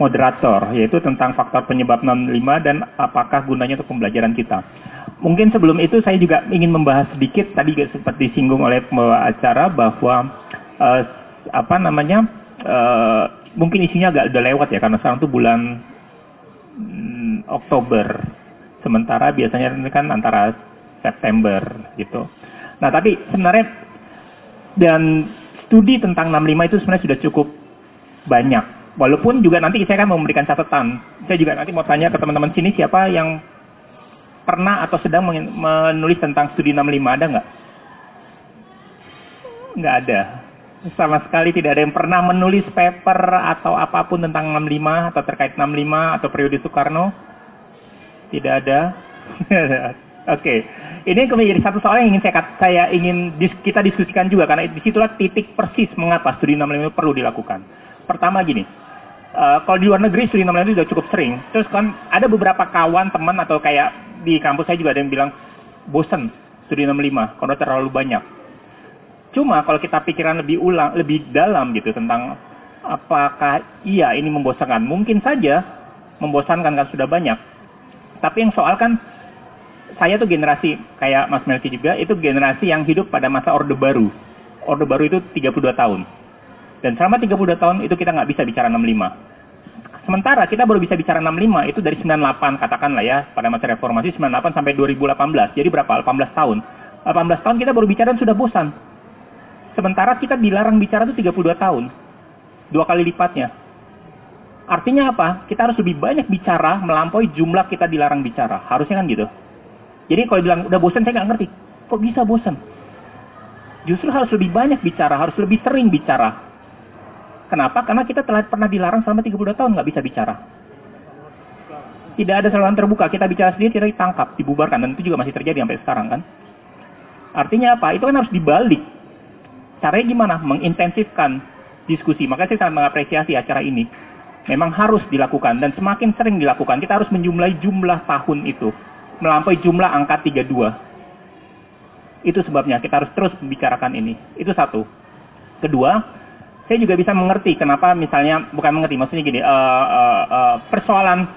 moderator, yaitu tentang faktor penyebab 65 dan apakah gunanya untuk pembelajaran kita. Mungkin sebelum itu saya juga ingin membahas sedikit, tadi seperti disinggung oleh pembawa acara bahwa uh, apa namanya, uh, mungkin isinya agak udah lewat ya, karena sekarang itu bulan hmm, Oktober. Sementara biasanya kan antara September gitu. Nah, tapi sebenarnya dan studi tentang 65 itu sebenarnya sudah cukup banyak. Walaupun juga nanti saya akan memberikan catatan. Saya juga nanti mau tanya ke teman-teman sini siapa yang pernah atau sedang menulis tentang studi 65 ada nggak? Nggak ada. Sama sekali tidak ada yang pernah menulis paper atau apa pun tentang 65 atau terkait 65 atau periode Soekarno. Tidak ada. (laughs) Oke, okay. ini menjadi satu soal yang ingin saya, saya ingin kita diskusikan juga karena di situlah titik persis mengapa studi 65 perlu dilakukan. Pertama gini, uh, kalau di luar negeri studi 65 itu sudah cukup sering. Terus kan ada beberapa kawan teman atau kayak di kampus saya juga ada yang bilang bosen studi 65 karena terlalu banyak. Cuma kalau kita pikiran lebih ulang, lebih dalam gitu tentang apakah iya ini membosankan? Mungkin saja membosankan kan sudah banyak. Tapi yang soal kan saya tuh generasi kayak Mas Melki juga itu generasi yang hidup pada masa Orde Baru. Orde Baru itu 32 tahun. Dan selama 32 tahun itu kita nggak bisa bicara 65. Sementara kita baru bisa bicara 65 itu dari 98 katakanlah ya pada masa reformasi 98 sampai 2018. Jadi berapa? 18 tahun. 18 tahun kita baru bicara dan sudah bosan. Sementara kita dilarang bicara itu 32 tahun. Dua kali lipatnya. Artinya apa? Kita harus lebih banyak bicara melampaui jumlah kita dilarang bicara. Harusnya kan gitu. Jadi kalau bilang udah bosan saya nggak ngerti. Kok bisa bosan? Justru harus lebih banyak bicara, harus lebih sering bicara. Kenapa? Karena kita telah pernah dilarang selama 32 tahun nggak bisa bicara. Tidak ada saluran terbuka. Kita bicara sendiri, kita ditangkap, dibubarkan. Dan itu juga masih terjadi sampai sekarang kan. Artinya apa? Itu kan harus dibalik. Caranya gimana? Mengintensifkan diskusi. Makanya saya sangat mengapresiasi acara ini. Memang harus dilakukan dan semakin sering dilakukan. Kita harus menjumlahi jumlah tahun itu. Melampaui jumlah angka 32. Itu sebabnya kita harus terus membicarakan ini. Itu satu. Kedua, saya juga bisa mengerti kenapa misalnya, bukan mengerti, maksudnya gini, uh, uh, uh, persoalan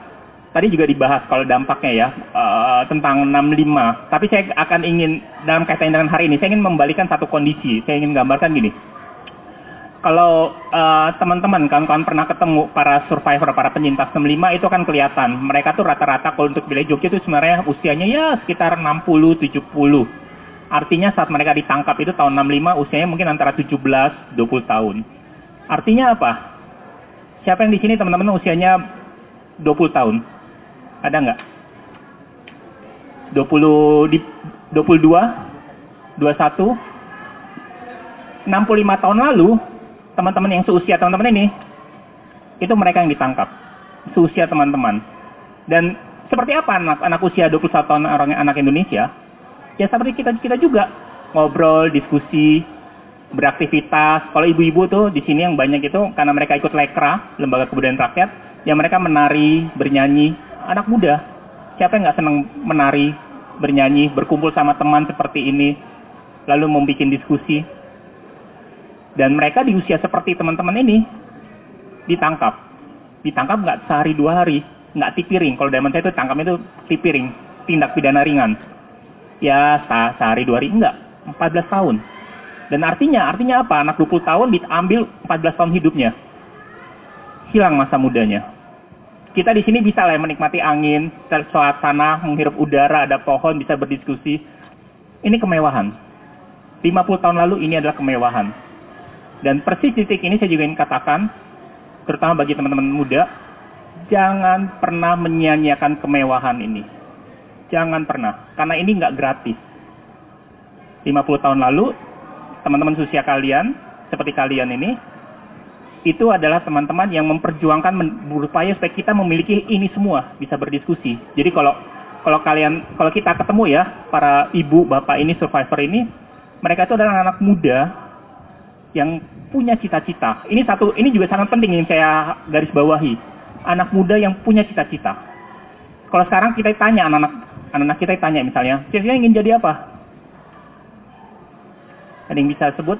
tadi juga dibahas kalau dampaknya ya uh, tentang 65. Tapi saya akan ingin dalam kaitan dengan hari ini saya ingin membalikan satu kondisi. Saya ingin gambarkan gini. Kalau uh, teman-teman kawan-kawan pernah ketemu para survivor, para penyintas 65 itu kan kelihatan. Mereka tuh rata-rata kalau untuk wilayah Jogja itu sebenarnya usianya ya sekitar 60 70. Artinya saat mereka ditangkap itu tahun 65 usianya mungkin antara 17 20 tahun. Artinya apa? Siapa yang di sini teman-teman usianya 20 tahun? Ada nggak? 20 di 22, 21, 65 tahun lalu teman-teman yang seusia teman-teman ini itu mereka yang ditangkap seusia teman-teman dan seperti apa anak anak usia 21 tahun orang anak Indonesia ya seperti kita kita juga ngobrol diskusi beraktivitas kalau ibu-ibu tuh di sini yang banyak itu karena mereka ikut lekra lembaga kebudayaan rakyat ya mereka menari bernyanyi anak muda. Siapa yang nggak senang menari, bernyanyi, berkumpul sama teman seperti ini, lalu membuat diskusi. Dan mereka di usia seperti teman-teman ini ditangkap. Ditangkap nggak sehari dua hari, nggak tipiring. Kalau zaman saya itu tangkap itu tipiring, tindak pidana ringan. Ya sehari dua hari enggak, 14 tahun. Dan artinya, artinya apa? Anak 20 tahun diambil 14 tahun hidupnya. Hilang masa mudanya kita di sini bisa lah ya menikmati angin, suasana, menghirup udara, ada pohon, bisa berdiskusi. Ini kemewahan. 50 tahun lalu ini adalah kemewahan. Dan persis titik ini saya juga ingin katakan, terutama bagi teman-teman muda, jangan pernah menyia-nyiakan kemewahan ini. Jangan pernah, karena ini nggak gratis. 50 tahun lalu, teman-teman usia kalian, seperti kalian ini, itu adalah teman-teman yang memperjuangkan berupaya supaya kita memiliki ini semua bisa berdiskusi. Jadi kalau kalau kalian kalau kita ketemu ya para ibu bapak ini survivor ini mereka itu adalah anak muda yang punya cita-cita. Ini satu ini juga sangat penting yang saya garis bawahi. Anak muda yang punya cita-cita. Kalau sekarang kita tanya anak-anak anak-anak kita tanya misalnya, cita ingin jadi apa? Ada yang bisa sebut?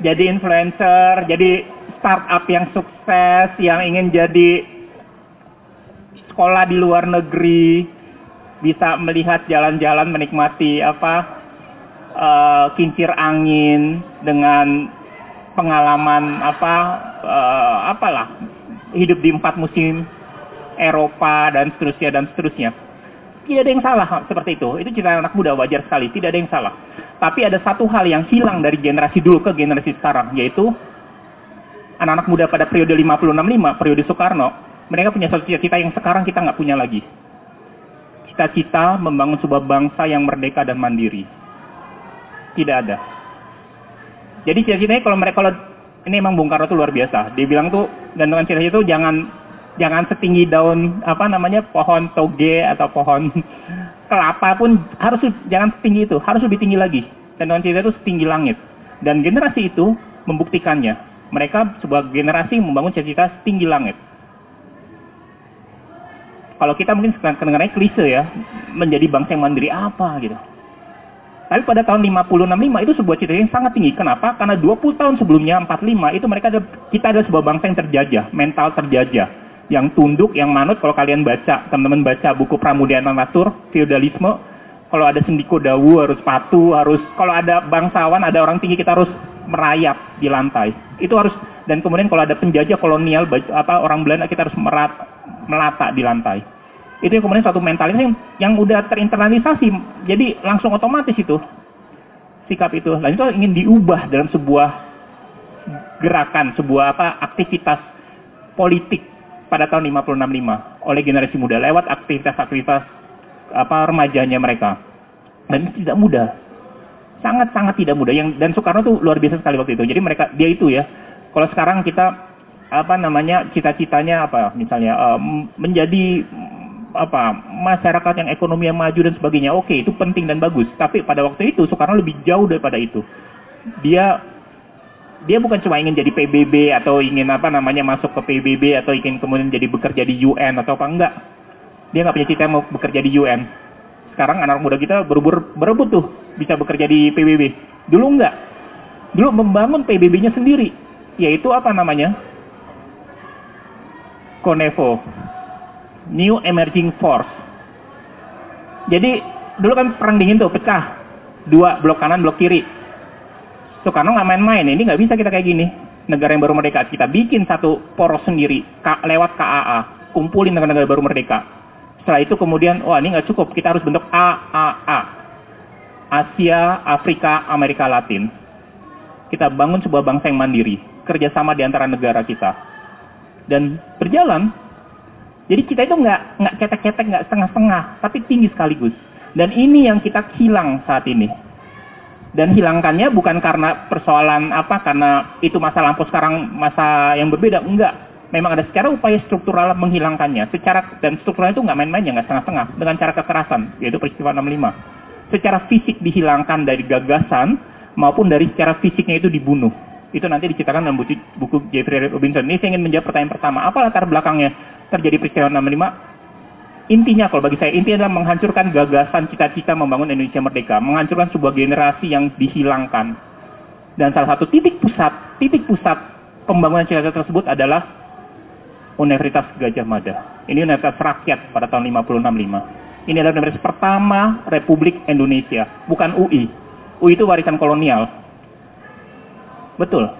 jadi influencer, jadi startup yang sukses, yang ingin jadi sekolah di luar negeri, bisa melihat jalan-jalan menikmati apa uh, kincir angin dengan pengalaman apa uh, apalah hidup di empat musim Eropa dan seterusnya dan seterusnya. Tidak ada yang salah seperti itu. Itu cerita anak muda wajar sekali. Tidak ada yang salah. Tapi ada satu hal yang hilang dari generasi dulu ke generasi sekarang, yaitu anak-anak muda pada periode 50-65, periode Soekarno, mereka punya satu cita-cita yang sekarang kita nggak punya lagi. Cita-cita membangun sebuah bangsa yang merdeka dan mandiri. Tidak ada. Jadi cita-citanya kalau mereka kalau ini emang Bung Karno tuh luar biasa. Dia bilang tuh gantungan cita-cita itu jangan jangan setinggi daun apa namanya pohon toge atau pohon (laughs) kelapa pun harus jangan setinggi itu, harus lebih tinggi lagi. Tendangan cinta itu setinggi langit. Dan generasi itu membuktikannya. Mereka sebuah generasi membangun cita-cita setinggi langit. Kalau kita mungkin kedengarannya klise ya, menjadi bangsa yang mandiri apa gitu. Tapi pada tahun 50-65 itu sebuah cita yang sangat tinggi. Kenapa? Karena 20 tahun sebelumnya, 45, itu mereka ada, kita ada sebuah bangsa yang terjajah, mental terjajah yang tunduk, yang manut. Kalau kalian baca, teman-teman baca buku Pramudian Natur, feudalisme, kalau ada sendiko dawu harus patuh, harus kalau ada bangsawan, ada orang tinggi kita harus merayap di lantai. Itu harus dan kemudian kalau ada penjajah kolonial apa orang Belanda kita harus merat, melata di lantai. Itu yang kemudian satu mentalitas yang, yang udah terinternalisasi. Jadi langsung otomatis itu sikap itu. Dan itu ingin diubah dalam sebuah gerakan, sebuah apa aktivitas politik pada tahun 565 oleh generasi muda lewat aktivitas-aktivitas apa remajanya mereka. Dan itu tidak mudah. Sangat-sangat tidak mudah. Yang dan Soekarno tuh luar biasa sekali waktu itu. Jadi mereka dia itu ya. Kalau sekarang kita apa namanya cita-citanya apa misalnya uh, menjadi apa masyarakat yang ekonomi yang maju dan sebagainya. Oke, itu penting dan bagus. Tapi pada waktu itu Soekarno lebih jauh daripada itu. Dia dia bukan cuma ingin jadi PBB atau ingin apa namanya masuk ke PBB atau ingin kemudian jadi bekerja di UN atau apa enggak. Dia nggak punya cita mau bekerja di UN. Sekarang anak muda kita berebut berebut tuh bisa bekerja di PBB. Dulu enggak. Dulu membangun PBB-nya sendiri, yaitu apa namanya? Konevo, New Emerging Force. Jadi dulu kan perang dingin tuh pecah, dua blok kanan blok kiri. Soekarno nggak main-main, ini nggak bisa kita kayak gini. Negara yang baru merdeka kita bikin satu poros sendiri lewat KAA, kumpulin negara-negara baru merdeka. Setelah itu kemudian, wah ini nggak cukup, kita harus bentuk AAA, Asia, Afrika, Amerika Latin. Kita bangun sebuah bangsa yang mandiri, kerjasama di antara negara kita. Dan berjalan, jadi kita itu nggak nggak cetek-cetek, nggak setengah-setengah, tapi tinggi sekaligus. Dan ini yang kita hilang saat ini. Dan hilangkannya bukan karena persoalan apa, karena itu masa lampau sekarang masa yang berbeda, enggak. Memang ada secara upaya struktural menghilangkannya. Secara dan struktural itu nggak main-main ya, nggak setengah-setengah. Dengan cara kekerasan, yaitu peristiwa 65. Secara fisik dihilangkan dari gagasan maupun dari secara fisiknya itu dibunuh. Itu nanti diceritakan dalam buku, buku Jeffrey Robinson. Ini saya ingin menjawab pertanyaan pertama. Apa latar belakangnya terjadi peristiwa 65? Intinya kalau bagi saya, intinya adalah menghancurkan gagasan cita-cita membangun Indonesia merdeka. Menghancurkan sebuah generasi yang dihilangkan. Dan salah satu titik pusat, titik pusat pembangunan cita-cita tersebut adalah Universitas Gajah Mada. Ini Universitas Rakyat pada tahun 56-65. Ini adalah universitas pertama Republik Indonesia, bukan UI. UI itu warisan kolonial. Betul.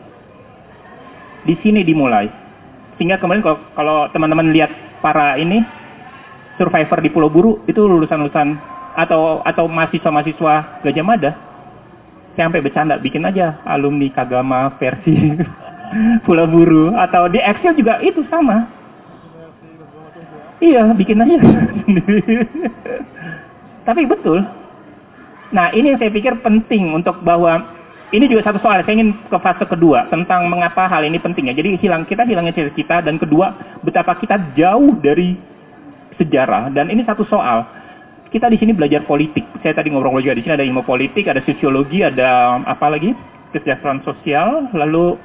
Di sini dimulai. Sehingga kemarin kalau teman-teman lihat para ini survivor di Pulau Buru itu lulusan-lulusan atau atau mahasiswa-mahasiswa Gajah Mada. Saya sampai bercanda bikin aja alumni Kagama versi (laughs) Pulau Buru atau di Excel juga itu sama. Iya, bikin aja (laughs) Tapi betul. Nah, ini yang saya pikir penting untuk bahwa ini juga satu soal. Saya ingin ke fase kedua tentang mengapa hal ini penting ya. Jadi hilang kita hilangnya cita-cita dan kedua betapa kita jauh dari sejarah dan ini satu soal. Kita di sini belajar politik. Saya tadi ngobrol juga di sini ada ilmu politik, ada sosiologi, ada apa lagi? kesejahteraan sosial, lalu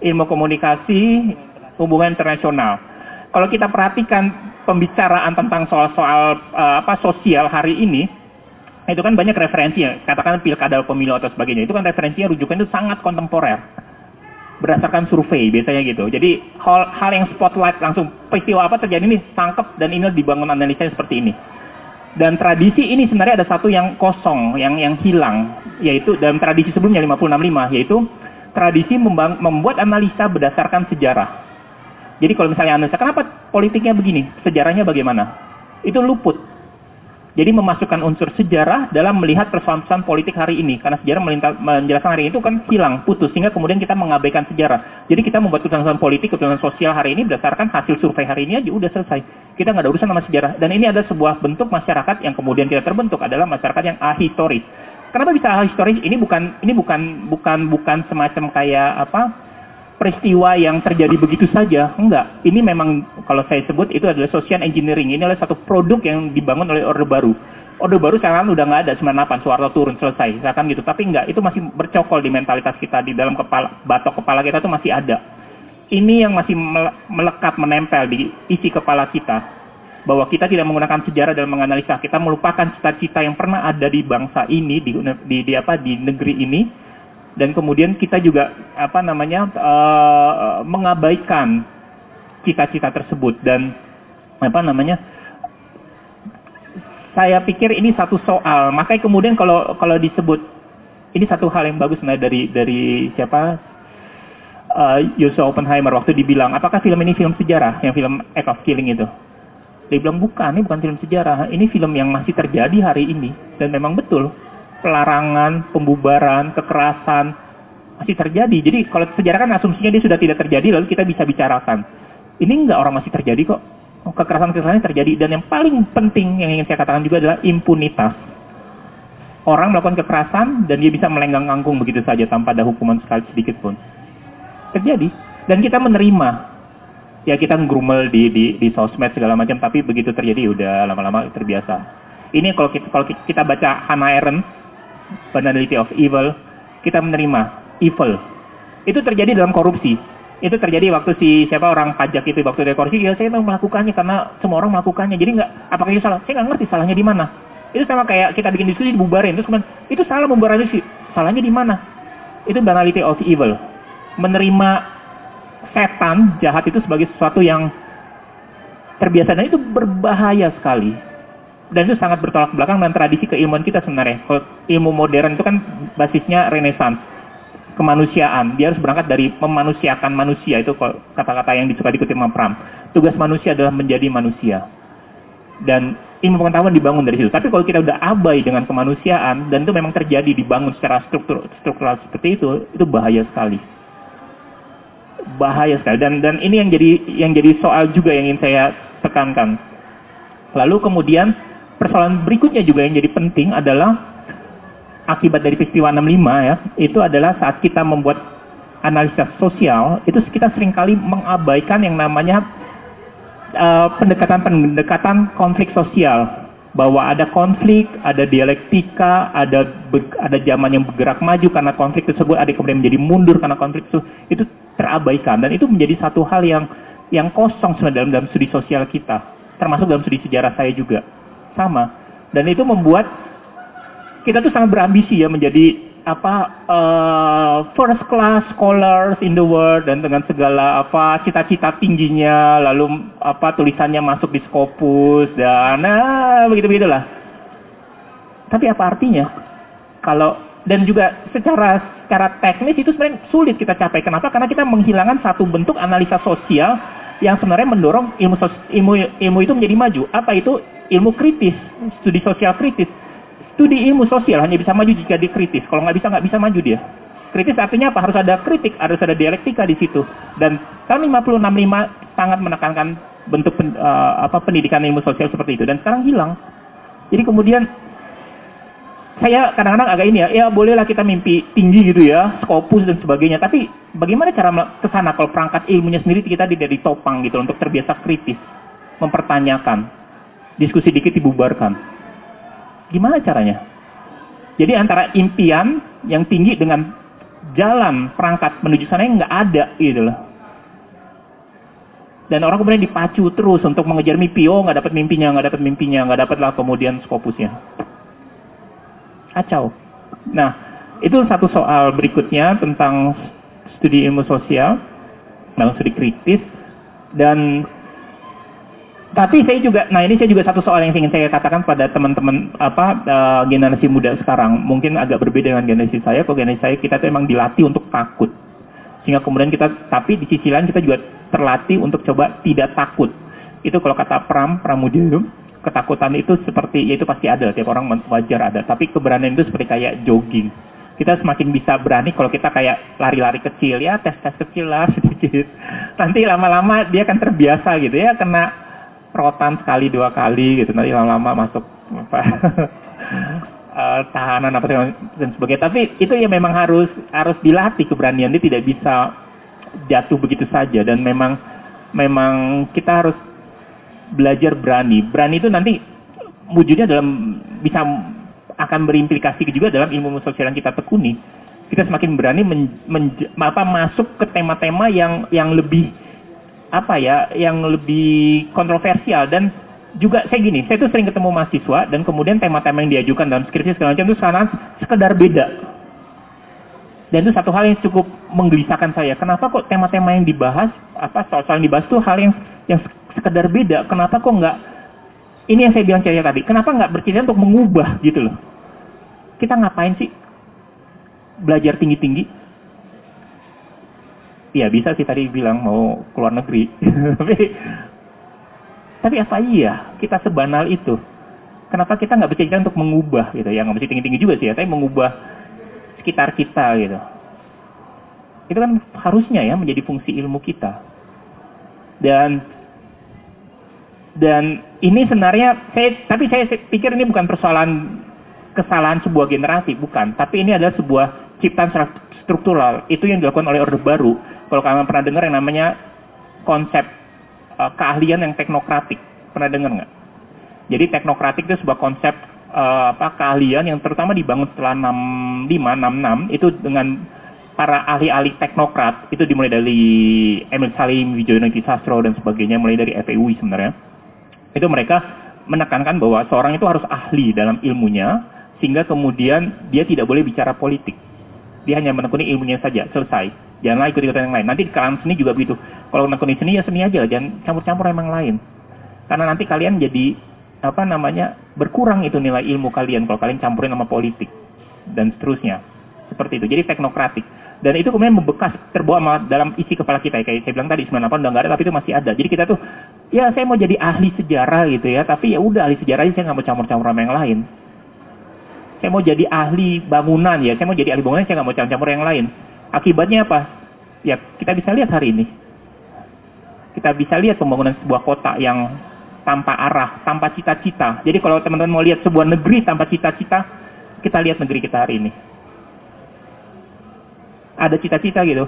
ilmu komunikasi, hubungan internasional. Kalau kita perhatikan pembicaraan tentang soal-soal uh, apa sosial hari ini, itu kan banyak referensinya. Katakan pilkada pemilu atau sebagainya. Itu kan referensinya rujukan itu sangat kontemporer berdasarkan survei biasanya gitu. Jadi hal, hal yang spotlight langsung peristiwa apa terjadi ini tangkap dan ini dibangun analisa seperti ini. Dan tradisi ini sebenarnya ada satu yang kosong, yang yang hilang, yaitu dalam tradisi sebelumnya 565 yaitu tradisi membang, membuat analisa berdasarkan sejarah. Jadi kalau misalnya analisa, kenapa politiknya begini? Sejarahnya bagaimana? Itu luput jadi memasukkan unsur sejarah dalam melihat persoalan politik hari ini. Karena sejarah menjelaskan hari itu kan hilang, putus. Sehingga kemudian kita mengabaikan sejarah. Jadi kita membuat keputusan politik, keputusan sosial hari ini berdasarkan hasil survei hari ini aja udah selesai. Kita nggak ada urusan sama sejarah. Dan ini adalah sebuah bentuk masyarakat yang kemudian kita terbentuk adalah masyarakat yang ahistoris. Kenapa bisa ahistoris? Ini bukan ini bukan bukan bukan semacam kayak apa peristiwa yang terjadi begitu saja. Enggak. Ini memang kalau saya sebut itu adalah social engineering. Ini adalah satu produk yang dibangun oleh Orde Baru. Orde Baru sekarang udah nggak ada 98, Soeharto turun selesai. Misalkan gitu. Tapi enggak, itu masih bercokol di mentalitas kita di dalam kepala batok kepala kita itu masih ada. Ini yang masih melekat menempel di isi kepala kita bahwa kita tidak menggunakan sejarah dalam menganalisa. Kita melupakan cita-cita yang pernah ada di bangsa ini di, di, di apa di negeri ini dan kemudian kita juga apa namanya uh, mengabaikan cita-cita tersebut. Dan apa namanya saya pikir ini satu soal. Makanya kemudian kalau kalau disebut ini satu hal yang bagus nah dari dari siapa? Uh, Oppenheimer waktu dibilang apakah film ini film sejarah? Yang film Act of Killing itu. Dia bilang bukan ini bukan film sejarah. Ini film yang masih terjadi hari ini. Dan memang betul pelarangan, pembubaran, kekerasan masih terjadi. Jadi kalau sejarah kan asumsinya dia sudah tidak terjadi lalu kita bisa bicarakan. Ini enggak orang masih terjadi kok. Kekerasan-kekerasan terjadi dan yang paling penting yang ingin saya katakan juga adalah impunitas. Orang melakukan kekerasan dan dia bisa melenggang angkung begitu saja tanpa ada hukuman sekali sedikit pun. Terjadi dan kita menerima. ya kita ngerumel di, di di sosmed segala macam tapi begitu terjadi udah lama-lama terbiasa ini kalau kita kalau kita baca Hannah Arendt Banality of Evil kita menerima evil. Itu terjadi dalam korupsi. Itu terjadi waktu si siapa orang pajak itu waktu dia korupsi ya saya mau melakukannya karena semua orang melakukannya. Jadi nggak apakah itu salah? Saya nggak ngerti salahnya di mana. Itu sama kayak kita bikin diskusi dibubarin. Terus kemudian itu salah membubarin sih salahnya di mana? Itu banality of evil. Menerima setan jahat itu sebagai sesuatu yang terbiasa. Dan itu berbahaya sekali dan itu sangat bertolak belakang dengan tradisi keilmuan kita sebenarnya. Kalau ilmu modern itu kan basisnya renaissance kemanusiaan. Dia harus berangkat dari memanusiakan manusia. Itu kata-kata yang disuka dikutip sama Pram. Tugas manusia adalah menjadi manusia. Dan ilmu pengetahuan dibangun dari situ. Tapi kalau kita udah abai dengan kemanusiaan dan itu memang terjadi dibangun secara struktur struktural seperti itu itu bahaya sekali. Bahaya sekali. Dan dan ini yang jadi yang jadi soal juga yang ingin saya tekankan. Lalu kemudian persoalan berikutnya juga yang jadi penting adalah akibat dari peristiwa 65 ya, itu adalah saat kita membuat analisa sosial, itu kita sering kali mengabaikan yang namanya pendekatan-pendekatan uh, konflik sosial. Bahwa ada konflik, ada dialektika, ada ada zaman yang bergerak maju karena konflik tersebut, ada kemudian menjadi mundur karena konflik itu itu terabaikan. Dan itu menjadi satu hal yang yang kosong sebenarnya dalam dalam studi sosial kita, termasuk dalam studi sejarah saya juga sama. Dan itu membuat kita tuh sangat berambisi ya menjadi apa uh, first class scholars in the world dan dengan segala apa cita-cita tingginya lalu apa tulisannya masuk di Scopus dan nah, begitu begitulah tapi apa artinya? Kalau dan juga secara secara teknis itu sebenarnya sulit kita capai. Kenapa? Karena kita menghilangkan satu bentuk analisa sosial yang sebenarnya mendorong ilmu ilmu ilmu itu menjadi maju apa itu ilmu kritis studi sosial kritis Studi ilmu sosial hanya bisa maju jika dikritis. Kalau nggak bisa, nggak bisa maju dia. Kritis artinya apa? Harus ada kritik, harus ada dialektika di situ. Dan tahun 50 65 sangat menekankan bentuk pen, uh, apa pendidikan ilmu sosial seperti itu dan sekarang hilang. Jadi kemudian saya kadang-kadang agak ini ya, ya bolehlah kita mimpi tinggi gitu ya, skopus dan sebagainya. Tapi bagaimana cara ke sana kalau perangkat ilmunya sendiri kita tidak ditopang gitu untuk terbiasa kritis, mempertanyakan, diskusi dikit dibubarkan. Gimana caranya? Jadi antara impian yang tinggi dengan jalan perangkat menuju sana yang nggak ada gitu loh. Dan orang kemudian dipacu terus untuk mengejar mimpi. Oh nggak dapat mimpinya, nggak dapat mimpinya, nggak dapat lah kemudian skopusnya. Kacau. Nah, itu satu soal berikutnya tentang studi ilmu sosial, dalam studi kritis, dan tapi saya juga, nah ini saya juga satu soal yang ingin saya katakan pada teman-teman apa uh, generasi muda sekarang. Mungkin agak berbeda dengan generasi saya. Kalau generasi saya kita tuh emang dilatih untuk takut, sehingga kemudian kita, tapi di sisi lain kita juga terlatih untuk coba tidak takut. Itu kalau kata Pram Pramudium, ketakutan itu seperti, ya itu pasti ada, tiap orang wajar ada. Tapi keberanian itu seperti kayak jogging. Kita semakin bisa berani kalau kita kayak lari-lari kecil ya, tes-tes kecil lah (laughs) sedikit. Nanti lama-lama dia akan terbiasa gitu ya, kena rotan sekali dua kali gitu nanti lama-lama masuk apa uh, (laughs) tahanan apa dan sebagainya tapi itu ya memang harus harus dilatih keberanian dia tidak bisa jatuh begitu saja dan memang memang kita harus belajar berani berani itu nanti wujudnya dalam bisa akan berimplikasi juga dalam ilmu sosial yang kita tekuni kita semakin berani men, men, apa, masuk ke tema-tema yang yang lebih apa ya yang lebih kontroversial dan juga saya gini, saya tuh sering ketemu mahasiswa dan kemudian tema-tema yang diajukan dalam skripsi segala macam itu sekarang sekedar beda. Dan itu satu hal yang cukup menggelisahkan saya. Kenapa kok tema-tema yang dibahas, apa soal-soal yang dibahas itu hal yang yang sekedar beda? Kenapa kok nggak? Ini yang saya bilang cerita tadi. Kenapa nggak bercerita untuk mengubah gitu loh? Kita ngapain sih belajar tinggi-tinggi? Iya bisa sih tadi bilang mau keluar negeri. (laughs) tapi, tapi apa iya kita sebanal itu? Kenapa kita nggak bercerita untuk mengubah gitu? Ya nggak mesti tinggi-tinggi juga sih ya, tapi mengubah sekitar kita gitu. Itu kan harusnya ya menjadi fungsi ilmu kita. Dan dan ini sebenarnya saya tapi saya pikir ini bukan persoalan kesalahan sebuah generasi, bukan. Tapi ini adalah sebuah ciptaan struktural. Itu yang dilakukan oleh Orde Baru kalau kalian pernah dengar yang namanya konsep eh, keahlian yang teknokratik. Pernah dengar nggak? Jadi teknokratik itu sebuah konsep eh, apa keahlian yang terutama dibangun setelah 65 66 itu dengan para ahli-ahli teknokrat itu dimulai dari Emil Salim, Wijoyo Sastro dan sebagainya mulai dari FEUI sebenarnya. Itu mereka menekankan bahwa seorang itu harus ahli dalam ilmunya sehingga kemudian dia tidak boleh bicara politik. Dia hanya menekuni ilmunya saja, selesai. Janganlah ikut-ikutan yang lain. Nanti di kalangan seni juga begitu. Kalau menekuni seni ya seni aja, jangan campur-campur yang lain. Karena nanti kalian jadi apa namanya berkurang itu nilai ilmu kalian kalau kalian campurin sama politik dan seterusnya. Seperti itu. Jadi teknokratik dan itu kemudian membekas terbawa dalam isi kepala kita kayak saya bilang tadi 98 udah nggak ada tapi itu masih ada jadi kita tuh ya saya mau jadi ahli sejarah gitu ya tapi ya udah ahli sejarah saya nggak mau campur-campur sama yang lain saya mau jadi ahli bangunan ya saya mau jadi ahli bangunan saya nggak mau campur-campur yang lain akibatnya apa ya kita bisa lihat hari ini kita bisa lihat pembangunan sebuah kota yang tanpa arah tanpa cita-cita jadi kalau teman-teman mau lihat sebuah negeri tanpa cita-cita kita lihat negeri kita hari ini ada cita-cita gitu.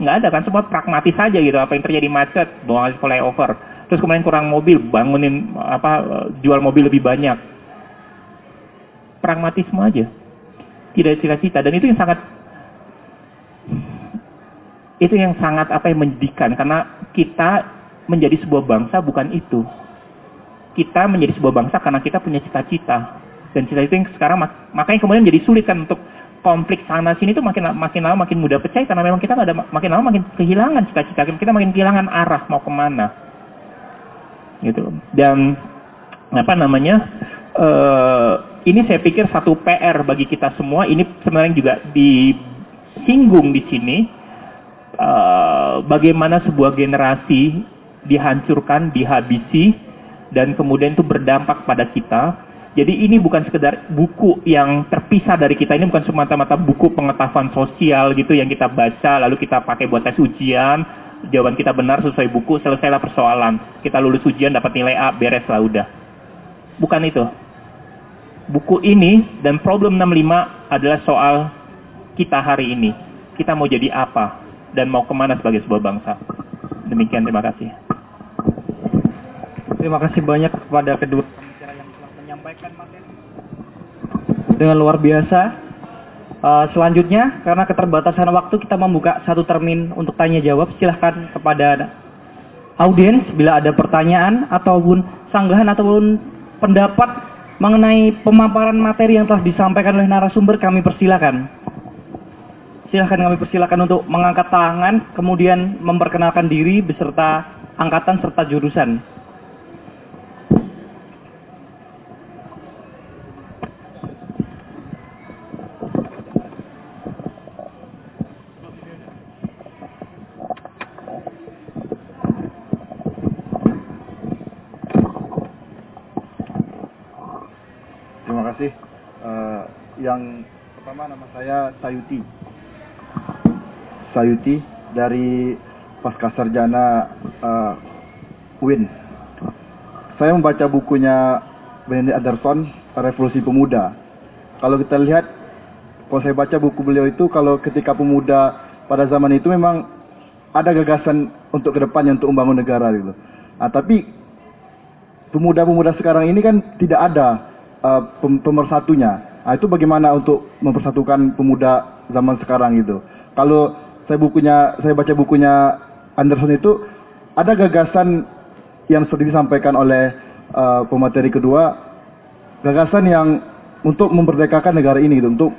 Nggak ada kan, semua pragmatis saja gitu. Apa yang terjadi macet, bawa flyover. Terus kemudian kurang mobil, bangunin apa jual mobil lebih banyak. Pragmatisme aja. Tidak cita-cita dan itu yang sangat itu yang sangat apa yang menyedihkan karena kita menjadi sebuah bangsa bukan itu. Kita menjadi sebuah bangsa karena kita punya cita-cita dan cita-cita yang sekarang makanya kemudian jadi sulit kan untuk konflik sana sini itu makin makin lama makin mudah pecah karena memang kita nggak ada makin lama makin kehilangan cita-cita kita makin kehilangan arah mau ke mana gitu dan apa namanya uh, ini saya pikir satu PR bagi kita semua ini sebenarnya juga disinggung di sini uh, bagaimana sebuah generasi dihancurkan dihabisi dan kemudian itu berdampak pada kita jadi ini bukan sekedar buku yang terpisah dari kita. Ini bukan semata-mata buku pengetahuan sosial gitu yang kita baca lalu kita pakai buat tes ujian. Jawaban kita benar sesuai buku, selesailah persoalan. Kita lulus ujian dapat nilai A, beres lah udah. Bukan itu. Buku ini dan problem 65 adalah soal kita hari ini. Kita mau jadi apa dan mau ke mana sebagai sebuah bangsa. Demikian, terima kasih. Terima kasih banyak kepada kedua menyampaikan materi dengan luar biasa. Uh, selanjutnya, karena keterbatasan waktu, kita membuka satu termin untuk tanya jawab. Silahkan kepada audiens bila ada pertanyaan ataupun sanggahan ataupun pendapat mengenai pemaparan materi yang telah disampaikan oleh narasumber, kami persilakan. Silahkan kami persilakan untuk mengangkat tangan, kemudian memperkenalkan diri beserta angkatan serta jurusan. Yang pertama nama saya Sayuti. Sayuti dari Pasca Sarjana uh, UIN. Saya membaca bukunya Benedict Anderson, Revolusi Pemuda. Kalau kita lihat, kalau saya baca buku beliau itu, kalau ketika pemuda pada zaman itu memang ada gagasan untuk ke depannya untuk membangun negara gitu. Nah, tapi pemuda-pemuda sekarang ini kan tidak ada uh, pemersatunya. Nah, itu bagaimana untuk mempersatukan pemuda zaman sekarang itu? Kalau saya bukunya, saya baca bukunya Anderson itu ada gagasan yang sudah disampaikan oleh uh, pemateri kedua, gagasan yang untuk memerdekakan negara ini gitu, untuk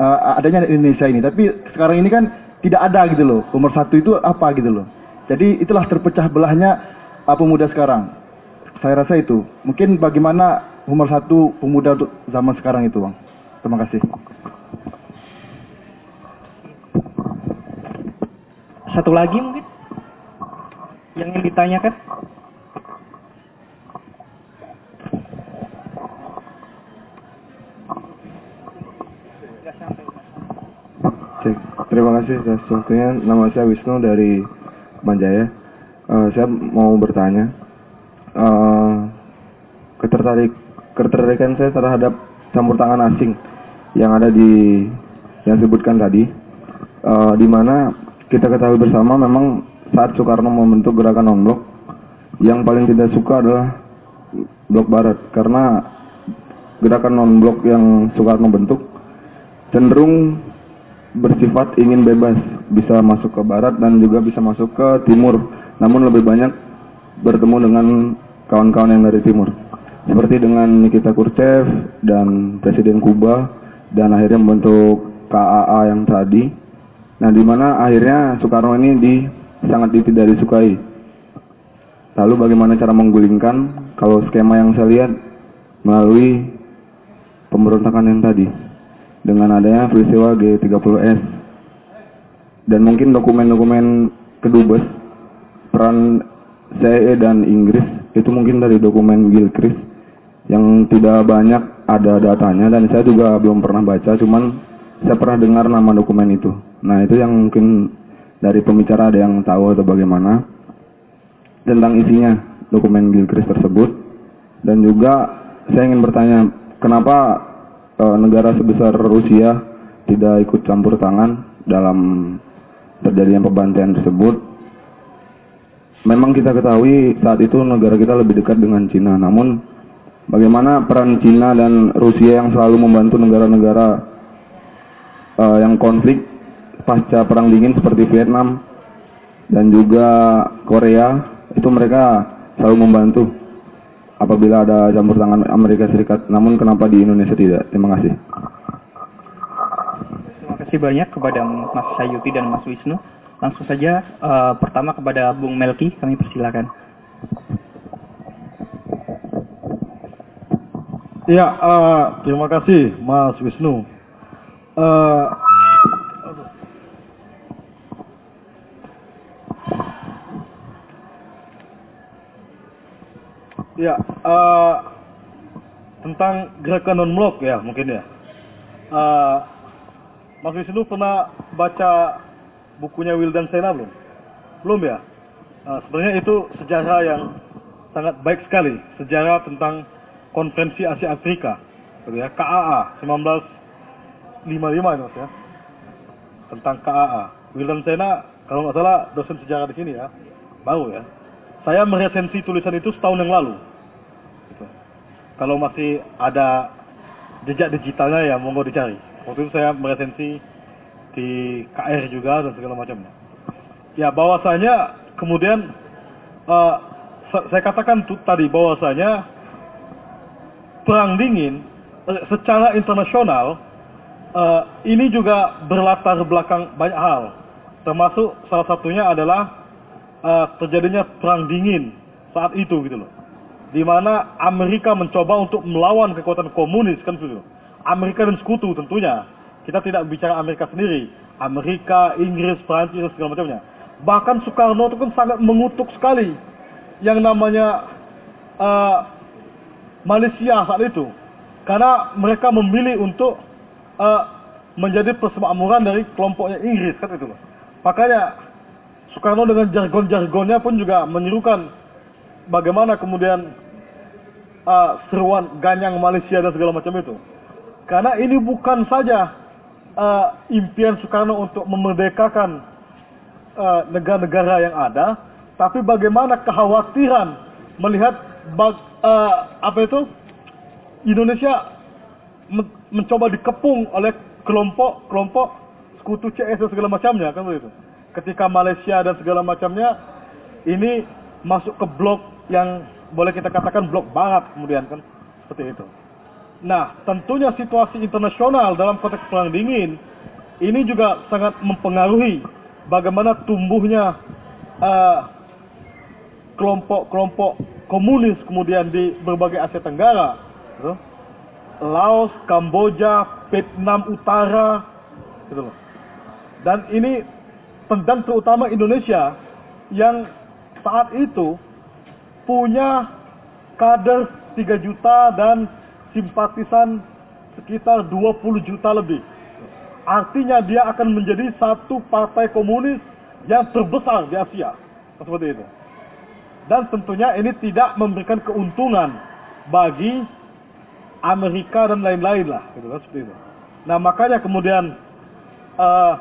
uh, adanya Indonesia ini. Tapi sekarang ini kan tidak ada gitu loh. Pemersatu itu apa gitu loh. Jadi itulah terpecah belahnya uh, pemuda sekarang. Saya rasa itu. Mungkin bagaimana pemersatu pemuda untuk zaman sekarang itu, Bang. Terima kasih. Satu lagi mungkin yang ingin ditanyakan? Cek. Terima kasih atas waktunya. Nama saya Wisnu dari Manjaya. Uh, saya mau bertanya, uh, ketertarik ketertarikan saya terhadap campur tangan asing yang ada di yang disebutkan tadi, uh, di mana kita ketahui bersama memang saat Soekarno membentuk gerakan Omblok yang paling tidak suka adalah blok barat. Karena gerakan non blok yang Soekarno bentuk cenderung bersifat ingin bebas bisa masuk ke barat dan juga bisa masuk ke timur. Namun lebih banyak bertemu dengan kawan-kawan yang dari timur. Seperti dengan Nikita Khrushchev dan Presiden Kuba dan akhirnya membentuk KAA yang tadi. Nah di mana akhirnya Soekarno ini di sangat tidak disukai. Lalu bagaimana cara menggulingkan? Kalau skema yang saya lihat melalui pemberontakan yang tadi. Dengan adanya peristiwa G30S dan mungkin dokumen-dokumen kedubes peran CIA dan Inggris itu mungkin dari dokumen Gilchrist yang tidak banyak ada datanya dan saya juga belum pernah baca cuman saya pernah dengar nama dokumen itu. Nah itu yang mungkin dari pembicara ada yang tahu atau bagaimana tentang isinya dokumen Gilchrist tersebut. Dan juga saya ingin bertanya kenapa e, negara sebesar Rusia tidak ikut campur tangan dalam terjadinya pembantaian tersebut memang kita ketahui saat itu negara kita lebih dekat dengan Cina namun bagaimana peran Cina dan Rusia yang selalu membantu negara-negara e, yang konflik pasca perang dingin seperti Vietnam dan juga Korea itu mereka selalu membantu apabila ada campur tangan Amerika Serikat. Namun kenapa di Indonesia tidak? Terima kasih. Terima kasih banyak kepada Mas Sayuti dan Mas Wisnu. Langsung saja uh, pertama kepada Bung Melki, kami persilakan. Ya, uh, terima kasih Mas Wisnu. Uh, Ya, uh, tentang gerakan non blok ya mungkin ya. Uh, Mas Wisnu pernah baca bukunya Wildan Sena belum? Belum ya? Uh, sebenarnya itu sejarah yang sangat baik sekali, sejarah tentang konferensi Asia Afrika, gitu ya, KAA 1955 itu ya, tentang KAA. Wildan Sena kalau nggak salah dosen sejarah di sini ya, baru ya. Saya meresensi tulisan itu setahun yang lalu. Gitu. Kalau masih ada jejak digitalnya ya monggo dicari. Waktu itu saya meresensi di KR juga dan segala macamnya. Ya bahwasanya kemudian uh, saya katakan tadi bahwasanya perang dingin uh, secara internasional uh, ini juga berlatar belakang banyak hal. Termasuk salah satunya adalah uh, terjadinya perang dingin saat itu gitu loh. Di mana Amerika mencoba untuk melawan kekuatan komunis kan gitu. Amerika dan sekutu tentunya. Kita tidak bicara Amerika sendiri. Amerika, Inggris, Prancis segala macamnya. Bahkan Soekarno itu kan sangat mengutuk sekali yang namanya uh, Malaysia saat itu. Karena mereka memilih untuk uh, menjadi persemakmuran dari kelompoknya Inggris kan itu. Makanya Soekarno dengan jargon-jargonnya pun juga menyerukan bagaimana kemudian uh, seruan ganyang Malaysia dan segala macam itu. Karena ini bukan saja uh, impian Soekarno untuk memerdekakan uh, negara-negara yang ada, tapi bagaimana kekhawatiran melihat bag, uh, apa itu? Indonesia men mencoba dikepung oleh kelompok-kelompok sekutu CS dan segala macamnya kan begitu? Ketika Malaysia dan segala macamnya ini masuk ke blok yang boleh kita katakan blok barat kemudian kan? Seperti itu. Nah, tentunya situasi internasional dalam konteks perang dingin ini juga sangat mempengaruhi bagaimana tumbuhnya uh, kelompok-kelompok komunis kemudian di berbagai Asia Tenggara, gitu. Laos, Kamboja, Vietnam Utara, gitu loh. Dan ini dan terutama Indonesia yang saat itu punya kader 3 juta dan simpatisan sekitar 20 juta lebih. Artinya dia akan menjadi satu partai komunis yang terbesar di Asia. Seperti itu. Dan tentunya ini tidak memberikan keuntungan bagi Amerika dan lain-lain lah. Gitu kan, seperti itu. Nah makanya kemudian uh,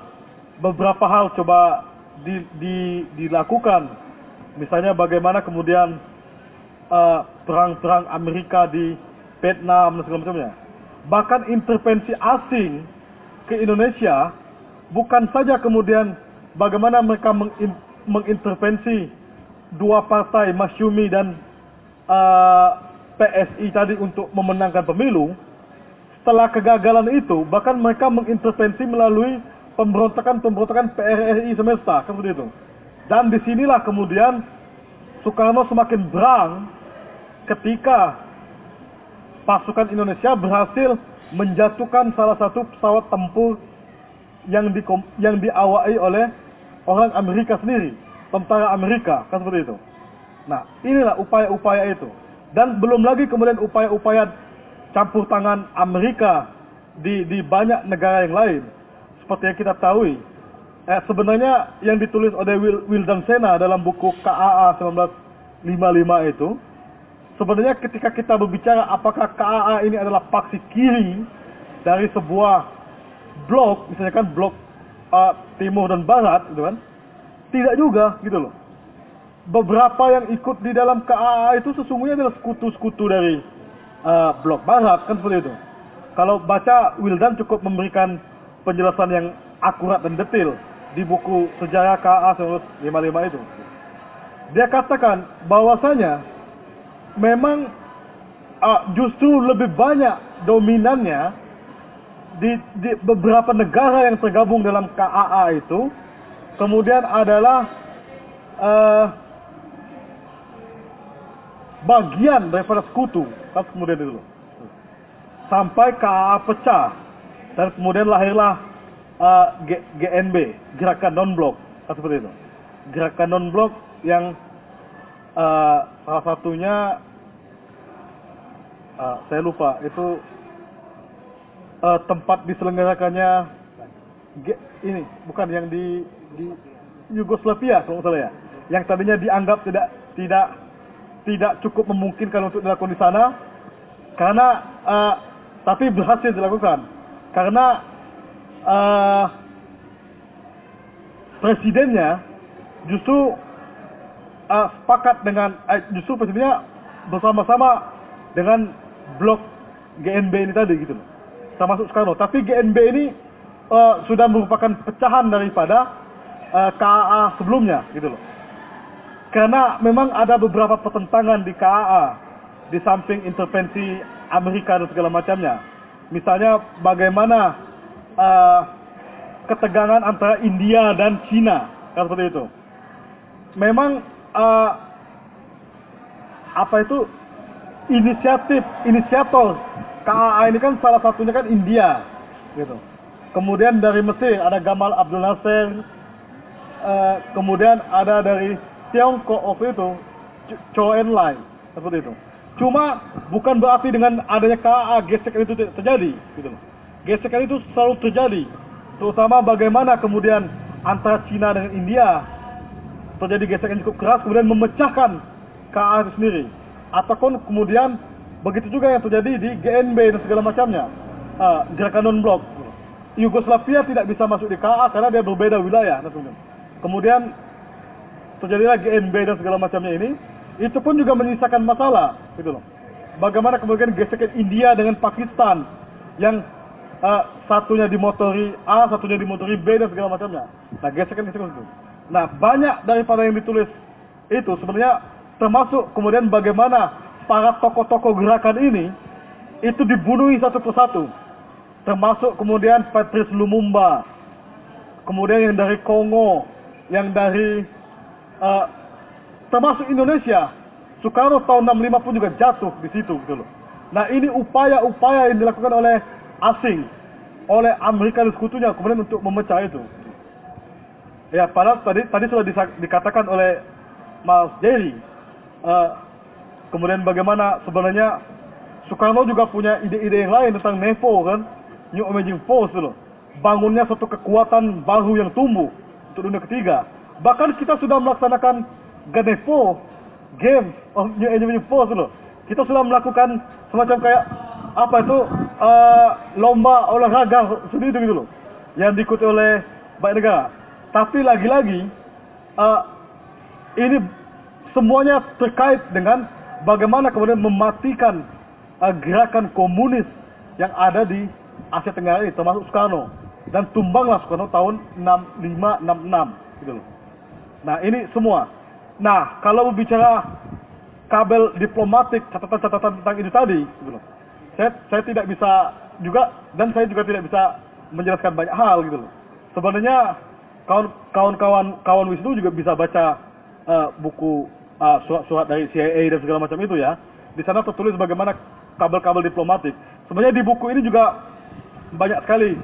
beberapa hal coba di, di, dilakukan Misalnya bagaimana kemudian eh, perang-perang Amerika di Vietnam dan segala macamnya. Bahkan intervensi asing ke Indonesia bukan saja kemudian bagaimana mereka mengin- mengintervensi dua partai Masyumi dan eh, PSI tadi untuk memenangkan pemilu. Setelah kegagalan itu, bahkan mereka mengintervensi melalui pemberontakan-pemberontakan PRRI semesta, kan seperti itu. Dan di sinilah kemudian Soekarno semakin berang ketika pasukan Indonesia berhasil menjatuhkan salah satu pesawat tempur yang di yang diawai oleh orang Amerika sendiri, tentara Amerika, kan seperti itu. Nah, inilah upaya-upaya itu. Dan belum lagi kemudian upaya-upaya campur tangan Amerika di di banyak negara yang lain. Seperti yang kita tahu, eh, sebenarnya yang ditulis oleh Wil, Wildan Sena dalam buku KAA 1955 itu, sebenarnya ketika kita berbicara apakah KAA ini adalah paksi kiri dari sebuah blok, misalnya kan blok eh, timur dan barat, gitu kan? Tidak juga, gitu loh. Beberapa yang ikut di dalam KAA itu sesungguhnya adalah sekutu-sekutu dari eh, blok barat, kan seperti itu. Kalau baca Wildan cukup memberikan penjelasan yang akurat dan detail di buku sejarah KA 1955 itu. Dia katakan bahwasanya memang uh, justru lebih banyak dominannya di, di beberapa negara yang tergabung dalam KAA itu. Kemudian adalah uh, bagian daripada sekutu. Kan kemudian itu. Sampai KAA pecah. Dan kemudian lahirlah uh, G- GNB gerakan non blok seperti itu. Gerakan non blok yang uh, salah satunya uh, saya lupa itu uh, tempat diselenggarakannya ini bukan yang di di Yugoslavia kalau salah ya. Yang tadinya dianggap tidak tidak tidak cukup memungkinkan untuk dilakukan di sana karena uh, tapi berhasil dilakukan. Karena uh, presidennya justru uh, sepakat dengan uh, justru presidennya bersama-sama dengan blok GNB ini tadi gitu loh. Termasuk Soekarno tapi GNB ini uh, sudah merupakan pecahan daripada uh, KAA sebelumnya gitu loh. Karena memang ada beberapa pertentangan di KAA di samping intervensi Amerika dan segala macamnya. Misalnya bagaimana uh, ketegangan antara India dan Cina kan seperti itu. Memang uh, apa itu? Inisiatif inisiator. KAA ini kan salah satunya kan India gitu. Kemudian dari Mesir ada Gamal Abdul Nasser uh, kemudian ada dari Tiongkok waktu itu Chou Enlai seperti itu. Cuma bukan berarti dengan adanya KAA gesekan itu terjadi gitu gesekan itu selalu terjadi terutama bagaimana kemudian antara Cina dengan India terjadi gesekan cukup keras kemudian memecahkan KA itu sendiri. Ataupun kemudian begitu juga yang terjadi di GNB dan segala macamnya. Uh, gerakan non blok Yugoslavia tidak bisa masuk di KA karena dia berbeda wilayah kemudian terjadilah GNB dan segala macamnya ini. Itu pun juga menyisakan masalah gitu loh. Bagaimana kemudian gesekan India dengan Pakistan yang uh, satunya dimotori A, satunya dimotori B dan segala macamnya. Nah, gesekan gesekan itu. Nah, banyak daripada yang ditulis itu sebenarnya termasuk kemudian bagaimana para tokoh-tokoh gerakan ini itu dibunuhi satu persatu. Termasuk kemudian Patrice Lumumba, kemudian yang dari Kongo, yang dari uh, termasuk Indonesia. Soekarno tahun 65 pun juga jatuh di situ gitu loh. Nah, ini upaya-upaya yang dilakukan oleh asing oleh Amerika dan sekutunya kemudian untuk memecah itu. Ya, padahal tadi tadi sudah dikatakan oleh Mas Jerry. eh, kemudian bagaimana sebenarnya Soekarno juga punya ide-ide yang lain tentang NEVO kan, New Emerging Force loh. Bangunnya satu kekuatan baru yang tumbuh untuk dunia ketiga. Bahkan kita sudah melaksanakan GANEVO, Games of New Emerging Force loh. Kita sudah melakukan semacam kayak apa itu eh, lomba olahraga sendiri gitu loh yang diikuti oleh banyak negara tapi lagi-lagi eh, ini semuanya terkait dengan bagaimana kemudian mematikan uh, gerakan komunis yang ada di Asia Tenggara ini termasuk Soekarno dan tumbanglah Soekarno tahun 6566 gitu loh. Nah, ini semua. Nah, kalau berbicara kabel diplomatik catatan-catatan tentang ini tadi gitu loh. Saya saya tidak bisa juga dan saya juga tidak bisa menjelaskan banyak hal gitu loh. Sebenarnya kawan-kawan kawan Wisnu juga bisa baca uh, buku uh, surat-surat dari CIA dan segala macam itu ya. Di sana tertulis bagaimana kabel-kabel diplomatik. Sebenarnya di buku ini juga banyak sekali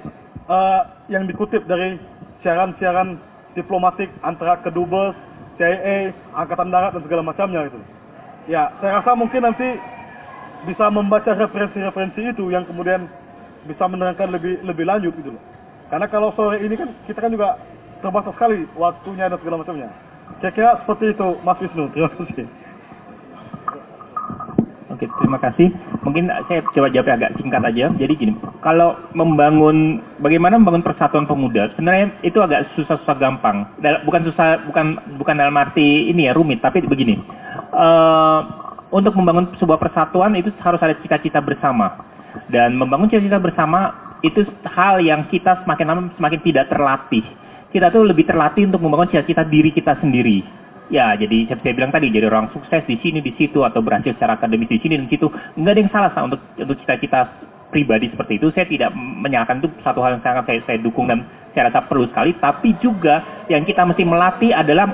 uh, yang dikutip dari siaran-siaran diplomatik antara kedubes, CIA, Angkatan Darat dan segala macamnya gitu. Ya, saya rasa mungkin nanti bisa membaca referensi-referensi itu yang kemudian bisa menerangkan lebih lebih lanjut gitu loh. Karena kalau sore ini kan kita kan juga terbatas sekali waktunya dan segala macamnya. Saya kira seperti itu Mas Wisnu. Terima kasih. Oke, terima kasih. Mungkin saya coba jawab agak singkat aja. Jadi gini, kalau membangun bagaimana membangun persatuan pemuda, sebenarnya itu agak susah-susah gampang. Bukan susah, bukan bukan dalam arti ini ya rumit, tapi begini. Uh, untuk membangun sebuah persatuan itu harus ada cita-cita bersama. Dan membangun cita-cita bersama itu hal yang kita semakin lama semakin tidak terlatih. Kita tuh lebih terlatih untuk membangun cita-cita diri kita sendiri. Ya, jadi seperti saya bilang tadi, jadi orang sukses di sini, di situ, atau berhasil secara akademis di sini dan situ. Enggak ada yang salah sah untuk untuk cita-cita pribadi seperti itu. Saya tidak menyalahkan itu satu hal yang sangat saya, saya dukung dan saya rasa perlu sekali. Tapi juga yang kita mesti melatih adalah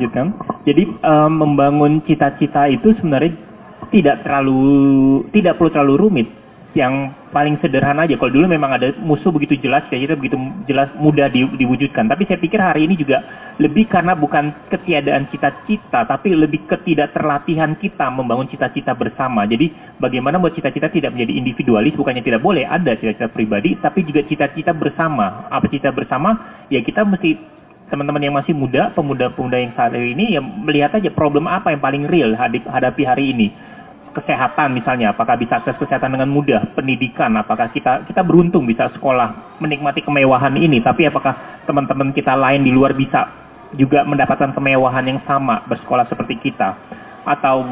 lanjutkan. Jadi um, membangun cita-cita itu sebenarnya tidak terlalu tidak perlu terlalu rumit. Yang paling sederhana aja. Kalau dulu memang ada musuh begitu jelas, cita-cita begitu jelas mudah di, diwujudkan. Tapi saya pikir hari ini juga lebih karena bukan ketiadaan cita-cita, tapi lebih ketidakterlatihan kita membangun cita-cita bersama. Jadi bagaimana buat cita-cita tidak menjadi individualis, bukannya tidak boleh ada cita-cita pribadi, tapi juga cita-cita bersama. Apa cita bersama? Ya kita mesti teman-teman yang masih muda, pemuda-pemuda yang saat ini, ya melihat aja problem apa yang paling real hadapi hari ini. Kesehatan misalnya, apakah bisa akses kesehatan dengan mudah? Pendidikan, apakah kita kita beruntung bisa sekolah, menikmati kemewahan ini? Tapi apakah teman-teman kita lain di luar bisa juga mendapatkan kemewahan yang sama bersekolah seperti kita? Atau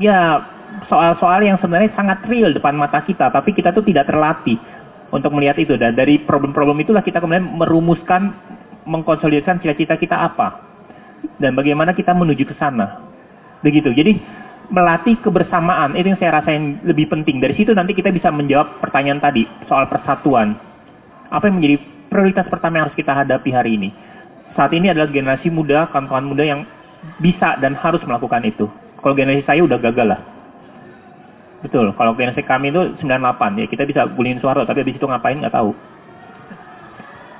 ya soal-soal yang sebenarnya sangat real depan mata kita, tapi kita tuh tidak terlatih untuk melihat itu. Dan dari problem-problem itulah kita kemudian merumuskan mengkonsolidasikan cita-cita kita apa dan bagaimana kita menuju ke sana. Begitu. Jadi melatih kebersamaan itu yang saya rasa yang lebih penting. Dari situ nanti kita bisa menjawab pertanyaan tadi soal persatuan. Apa yang menjadi prioritas pertama yang harus kita hadapi hari ini? Saat ini adalah generasi muda, kawan-kawan muda yang bisa dan harus melakukan itu. Kalau generasi saya udah gagal lah. Betul, kalau generasi kami itu 98, ya kita bisa bullying Soeharto, tapi habis itu ngapain nggak tahu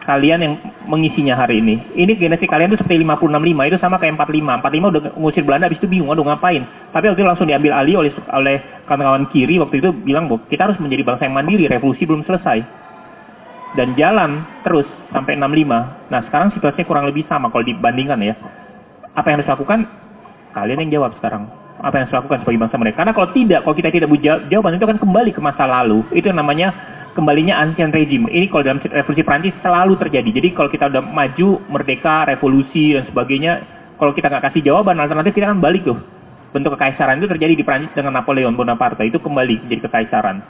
kalian yang mengisinya hari ini. Ini generasi kalian itu seperti 565 itu sama kayak 45. 45 udah ngusir Belanda habis itu bingung aduh ngapain. Tapi waktu itu langsung diambil alih oleh oleh kawan-kawan kiri waktu itu bilang bahwa kita harus menjadi bangsa yang mandiri, revolusi belum selesai. Dan jalan terus sampai 65. Nah, sekarang situasinya kurang lebih sama kalau dibandingkan ya. Apa yang harus dilakukan? Kalian yang jawab sekarang. Apa yang harus dilakukan sebagai bangsa mereka? Karena kalau tidak, kalau kita tidak jawaban itu akan kembali ke masa lalu. Itu yang namanya kembalinya ancien rejim. Ini kalau dalam revolusi Prancis selalu terjadi. Jadi kalau kita udah maju, merdeka, revolusi dan sebagainya, kalau kita nggak kasih jawaban alternatif kita akan balik tuh. Bentuk kekaisaran itu terjadi di Prancis dengan Napoleon Bonaparte itu kembali jadi kekaisaran.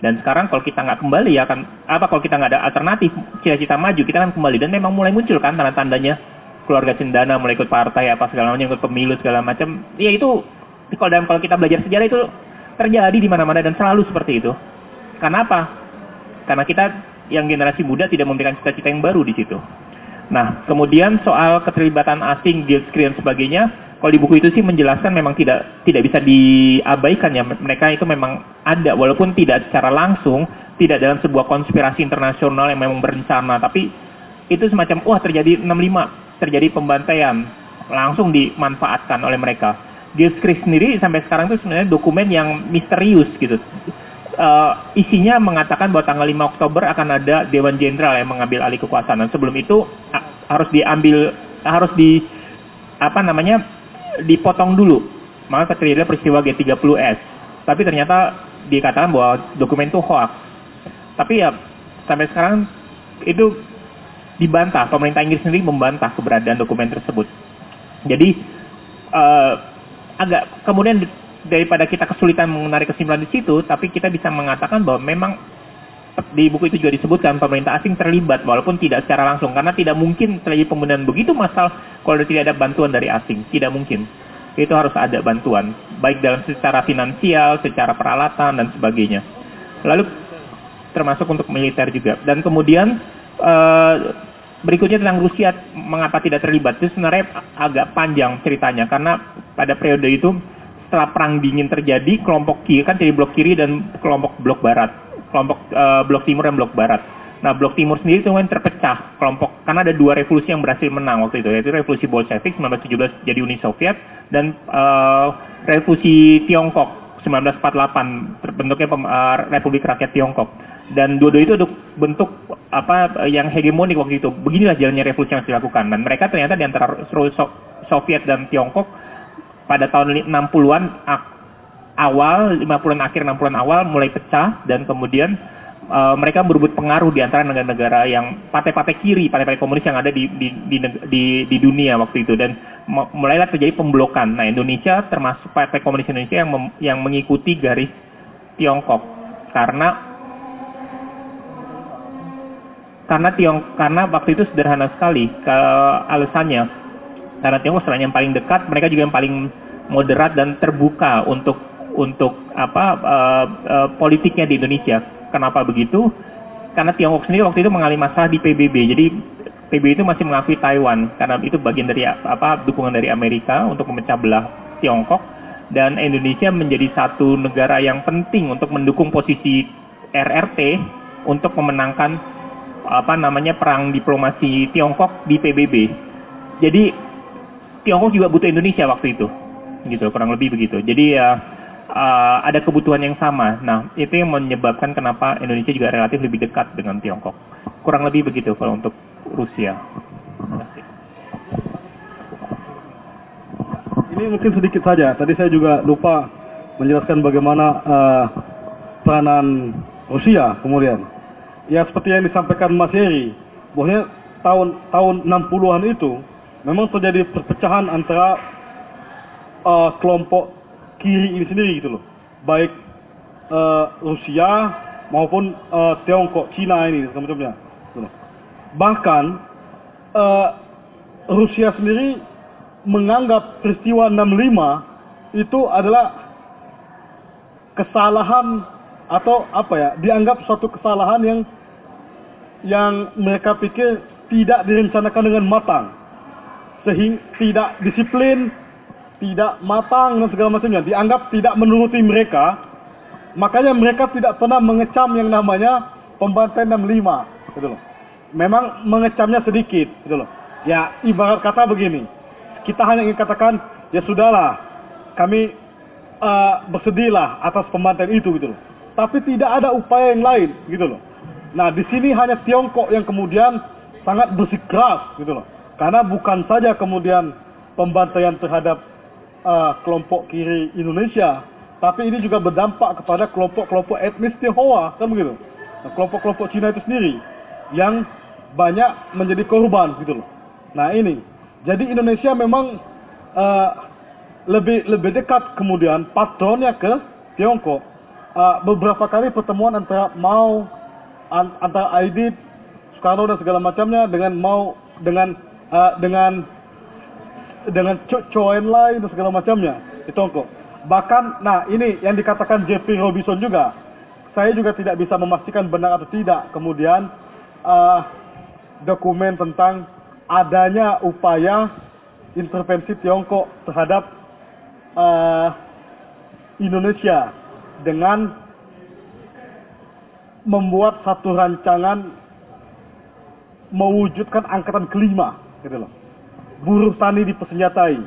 Dan sekarang kalau kita nggak kembali ya akan apa kalau kita nggak ada alternatif cita-cita maju kita akan kembali dan memang mulai muncul kan tanda-tandanya keluarga cendana mulai ikut partai apa segala macam ikut pemilu segala macam ya itu kalau dalam kalau kita belajar sejarah itu terjadi di mana-mana dan selalu seperti itu. Kenapa? Karena kita yang generasi muda tidak memberikan cita-cita yang baru di situ. Nah, kemudian soal keterlibatan asing, guild screen sebagainya, kalau di buku itu sih menjelaskan memang tidak tidak bisa diabaikan ya. Mereka itu memang ada, walaupun tidak secara langsung, tidak dalam sebuah konspirasi internasional yang memang berencana, tapi itu semacam wah terjadi 65, terjadi pembantaian, langsung dimanfaatkan oleh mereka. Screen sendiri sampai sekarang itu sebenarnya dokumen yang misterius gitu uh, isinya mengatakan bahwa tanggal 5 Oktober akan ada Dewan Jenderal yang mengambil alih kekuasaan. Dan sebelum itu uh, harus diambil harus di apa namanya dipotong dulu. Maka terjadi peristiwa G30S. Tapi ternyata dikatakan bahwa dokumen itu hoax. Tapi ya sampai sekarang itu dibantah. Pemerintah Inggris sendiri membantah keberadaan dokumen tersebut. Jadi eh, agak kemudian daripada kita kesulitan menarik kesimpulan di situ, tapi kita bisa mengatakan bahwa memang di buku itu juga disebutkan pemerintah asing terlibat walaupun tidak secara langsung karena tidak mungkin terjadi pembunuhan begitu massal kalau tidak ada bantuan dari asing tidak mungkin. Itu harus ada bantuan baik dalam secara finansial secara peralatan dan sebagainya. Lalu termasuk untuk militer juga. Dan kemudian eh, berikutnya tentang Rusia mengapa tidak terlibat. Itu sebenarnya agak panjang ceritanya karena pada periode itu setelah perang dingin terjadi kelompok kiri kan jadi blok kiri dan kelompok blok barat kelompok uh, blok timur dan blok barat. Nah, blok timur sendiri itu kan terpecah kelompok karena ada dua revolusi yang berhasil menang waktu itu yaitu revolusi Bolshevik 1917 jadi Uni Soviet dan uh, revolusi Tiongkok 1948 terbentuknya uh, Republik Rakyat Tiongkok. Dan dua-dua itu bentuk apa yang hegemonik waktu itu. Beginilah jalannya revolusi yang harus dilakukan. Dan mereka ternyata di antara Soviet dan Tiongkok pada tahun 60-an awal 50-an akhir 60-an awal mulai pecah dan kemudian uh, mereka berebut pengaruh di antara negara-negara yang partai-partai kiri, partai-partai komunis yang ada di di, di di di dunia waktu itu dan mulailah terjadi pemblokan. Nah, Indonesia termasuk partai komunis Indonesia yang mem, yang mengikuti garis Tiongkok karena karena Tiong karena waktu itu sederhana sekali ke alasannya karena Tiongkok selain yang paling dekat mereka juga yang paling moderat dan terbuka untuk untuk apa uh, uh, politiknya di Indonesia. Kenapa begitu? Karena Tiongkok sendiri waktu itu mengalami masalah di PBB. Jadi PBB itu masih mengakui Taiwan karena itu bagian dari apa dukungan dari Amerika untuk memecah belah Tiongkok dan Indonesia menjadi satu negara yang penting untuk mendukung posisi RRT untuk memenangkan apa namanya perang diplomasi Tiongkok di PBB. Jadi Tiongkok juga butuh Indonesia waktu itu, gitu kurang lebih begitu. Jadi ya uh, ada kebutuhan yang sama. Nah, itu yang menyebabkan kenapa Indonesia juga relatif lebih dekat dengan Tiongkok. Kurang lebih begitu kalau untuk Rusia. Ini mungkin sedikit saja. Tadi saya juga lupa menjelaskan bagaimana uh, peranan Rusia kemudian. Ya seperti yang disampaikan Mas Heri, bahwa tahun tahun 60-an itu memang terjadi perpecahan antara uh, kelompok kiri ini sendiri gitu loh. Baik uh, Rusia maupun uh, Tiongkok, Cina ini semacamnya. Gitu Bahkan uh, Rusia sendiri menganggap peristiwa 65 itu adalah kesalahan atau apa ya dianggap suatu kesalahan yang yang mereka pikir tidak direncanakan dengan matang sehingga tidak disiplin tidak matang dan segala macamnya, dianggap tidak menuruti mereka, makanya mereka tidak pernah mengecam yang namanya pembantaian 65, gitu loh. Memang mengecamnya sedikit, gitu loh. Ya, ibarat kata begini, kita hanya ingin katakan, ya sudahlah, kami uh, bersedihlah atas pembantaian itu, gitu loh. Tapi tidak ada upaya yang lain, gitu loh. Nah, di sini hanya Tiongkok yang kemudian sangat bersikeras, gitu loh. Karena bukan saja kemudian pembantaian terhadap uh, kelompok kiri Indonesia, tapi ini juga berdampak kepada kelompok-kelompok etnis Tionghoa, kan begitu? Nah, kelompok-kelompok Cina itu sendiri yang banyak menjadi korban gitu loh. Nah ini, jadi Indonesia memang uh, lebih lebih dekat kemudian patronnya ke Tiongkok. Uh, beberapa kali pertemuan antara Mao, an, antara Aidit, Soekarno dan segala macamnya dengan Mao dengan uh, dengan dengan coen lain dan segala macamnya di Tiongkok. Bahkan, nah ini yang dikatakan Jeffrey Robinson juga, saya juga tidak bisa memastikan benar atau tidak. Kemudian uh, dokumen tentang adanya upaya intervensi Tiongkok terhadap uh, Indonesia dengan membuat satu rancangan mewujudkan angkatan kelima, gitu loh buruh tani dipersenjatai.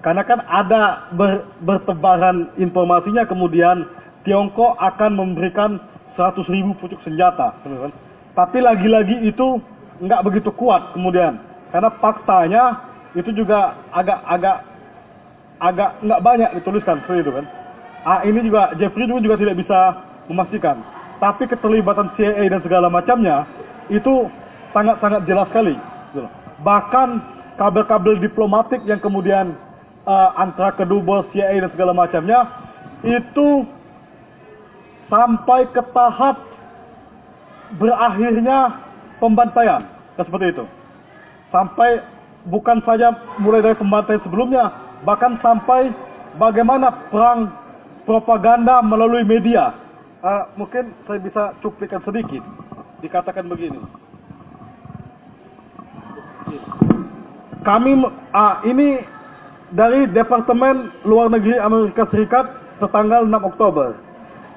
Karena kan ada ber, bertebaran informasinya kemudian Tiongkok akan memberikan 100 ribu pucuk senjata. Tapi lagi-lagi itu nggak begitu kuat kemudian. Karena faktanya itu juga agak-agak agak nggak banyak dituliskan seperti itu kan. Ah, ini juga Jeffrey juga, juga tidak bisa memastikan. Tapi keterlibatan CIA dan segala macamnya itu sangat-sangat jelas sekali. gitu loh. Bahkan kabel-kabel diplomatik yang kemudian uh, antara kedua CIA dan segala macamnya itu sampai ke tahap berakhirnya pembantaian dan seperti itu. Sampai bukan saja mulai dari pembantaian sebelumnya, bahkan sampai bagaimana perang propaganda melalui media. Uh, mungkin saya bisa cuplikan sedikit. Dikatakan begini. Kami uh, ini dari Departemen Luar Negeri Amerika Serikat tertanggal 6 Oktober.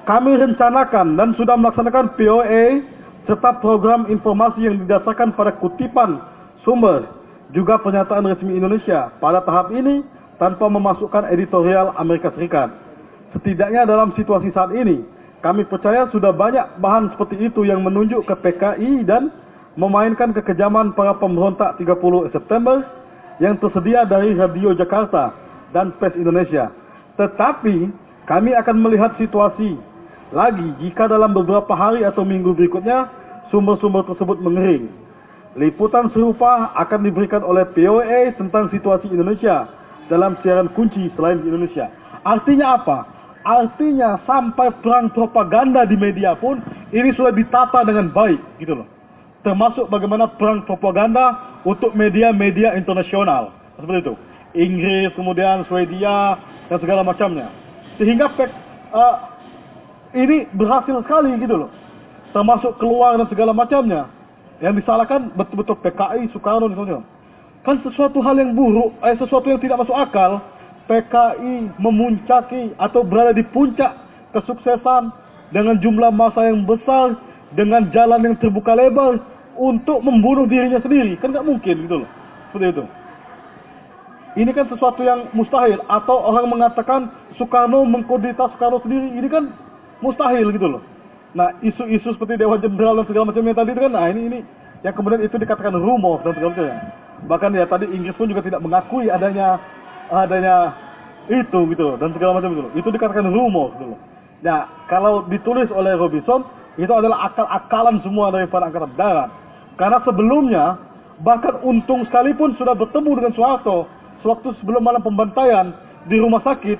Kami rencanakan dan sudah melaksanakan POA serta program informasi yang didasarkan pada kutipan sumber juga pernyataan resmi Indonesia pada tahap ini tanpa memasukkan editorial Amerika Serikat. Setidaknya dalam situasi saat ini, kami percaya sudah banyak bahan seperti itu yang menunjuk ke PKI dan memainkan kekejaman para pemberontak 30 September yang tersedia dari Radio Jakarta dan PES Indonesia. Tetapi kami akan melihat situasi lagi jika dalam beberapa hari atau minggu berikutnya sumber-sumber tersebut mengering. Liputan serupa akan diberikan oleh POA tentang situasi Indonesia dalam siaran kunci selain di Indonesia. Artinya apa? Artinya sampai perang propaganda di media pun ini sudah ditata dengan baik gitu loh. Termasuk bagaimana perang propaganda untuk media-media internasional. Seperti itu. Inggris, kemudian Swedia, dan segala macamnya. Sehingga uh, ini berhasil sekali gitu loh. Termasuk keluar dan segala macamnya. Yang disalahkan betul-betul PKI, Soekarno dan sebagainya. Kan sesuatu hal yang buruk, eh, sesuatu yang tidak masuk akal. PKI memuncaki atau berada di puncak kesuksesan dengan jumlah masa yang besar, dengan jalan yang terbuka lebar untuk membunuh dirinya sendiri. Kan nggak mungkin gitu loh. Seperti itu. Ini kan sesuatu yang mustahil. Atau orang mengatakan Soekarno mengkodita Soekarno sendiri. Ini kan mustahil gitu loh. Nah, isu-isu seperti Dewan Jenderal dan segala macamnya tadi itu kan, nah ini ini yang kemudian itu dikatakan rumor dan segala macamnya. Bahkan ya tadi Inggris pun juga tidak mengakui adanya adanya itu gitu loh, dan segala macam itu loh. Itu dikatakan rumor gitu loh. Nah, kalau ditulis oleh Robinson, itu adalah akal-akalan semua dari para angkatan darat. Karena sebelumnya, bahkan untung sekalipun sudah bertemu dengan Soeharto, sewaktu sebelum malam pembantaian di rumah sakit,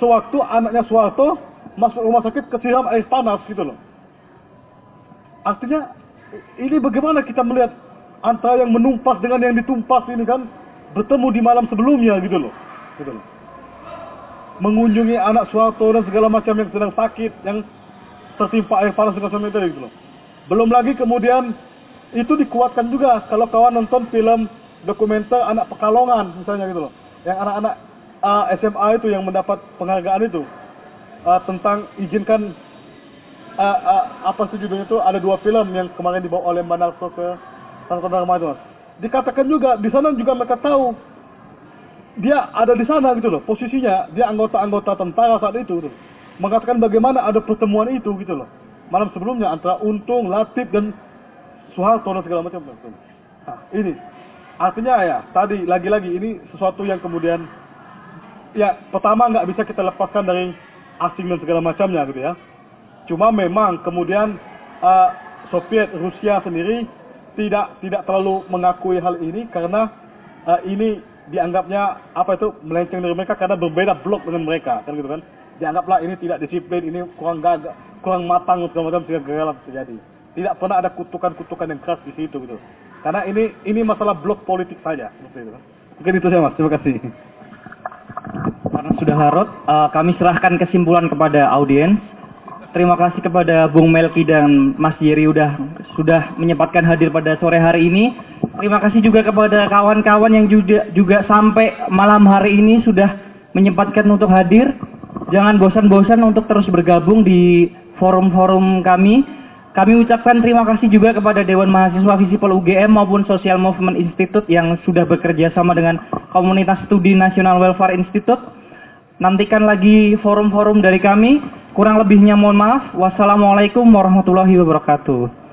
sewaktu anaknya Soeharto masuk rumah sakit kesiram air panas gitu loh. Artinya ini bagaimana kita melihat antara yang menumpas dengan yang ditumpas ini kan bertemu di malam sebelumnya gitu loh. Gitu loh. Mengunjungi anak Soeharto dan segala macam yang sedang sakit, yang tertimpa air panas macam itu gitu loh. Belum lagi kemudian itu dikuatkan juga kalau kawan nonton film dokumenter anak Pekalongan misalnya gitu loh. Yang anak-anak uh, SMA itu yang mendapat penghargaan itu uh, tentang izinkan uh, uh, apa sih judulnya itu ada dua film yang kemarin dibawa oleh Manarso ke Santo Dharma itu mas. Dikatakan juga di sana juga mereka tahu dia ada di sana gitu loh posisinya dia anggota-anggota tentara saat itu gitu. Mengatakan bagaimana ada pertemuan itu gitu loh malam sebelumnya antara Untung, Latif dan Soeharto dan segala macam. Nah, ini artinya ya tadi lagi-lagi ini sesuatu yang kemudian ya pertama nggak bisa kita lepaskan dari asing dan segala macamnya gitu ya. Cuma memang kemudian uh, Soviet Rusia sendiri tidak tidak terlalu mengakui hal ini karena uh, ini dianggapnya apa itu melenceng dari mereka karena berbeda blok dengan mereka kan gitu kan. Dianggaplah ini tidak disiplin, ini kurang gagah, kurang matang segala macam segala terjadi. Tidak pernah ada kutukan-kutukan yang keras di situ gitu. Karena ini ini masalah blok politik saja seperti itu. Mungkin itu saja Mas. Terima kasih. Karena sudah larut, uh, kami serahkan kesimpulan kepada audiens. Terima kasih kepada Bung Melki dan Mas Yeri udah sudah menyempatkan hadir pada sore hari ini. Terima kasih juga kepada kawan-kawan yang juga juga sampai malam hari ini sudah menyempatkan untuk hadir. Jangan bosan-bosan untuk terus bergabung di forum-forum kami. Kami ucapkan terima kasih juga kepada Dewan Mahasiswa Visipol UGM maupun Social Movement Institute yang sudah bekerja sama dengan Komunitas Studi Nasional Welfare Institute. Nantikan lagi forum-forum dari kami. Kurang lebihnya mohon maaf. Wassalamualaikum warahmatullahi wabarakatuh.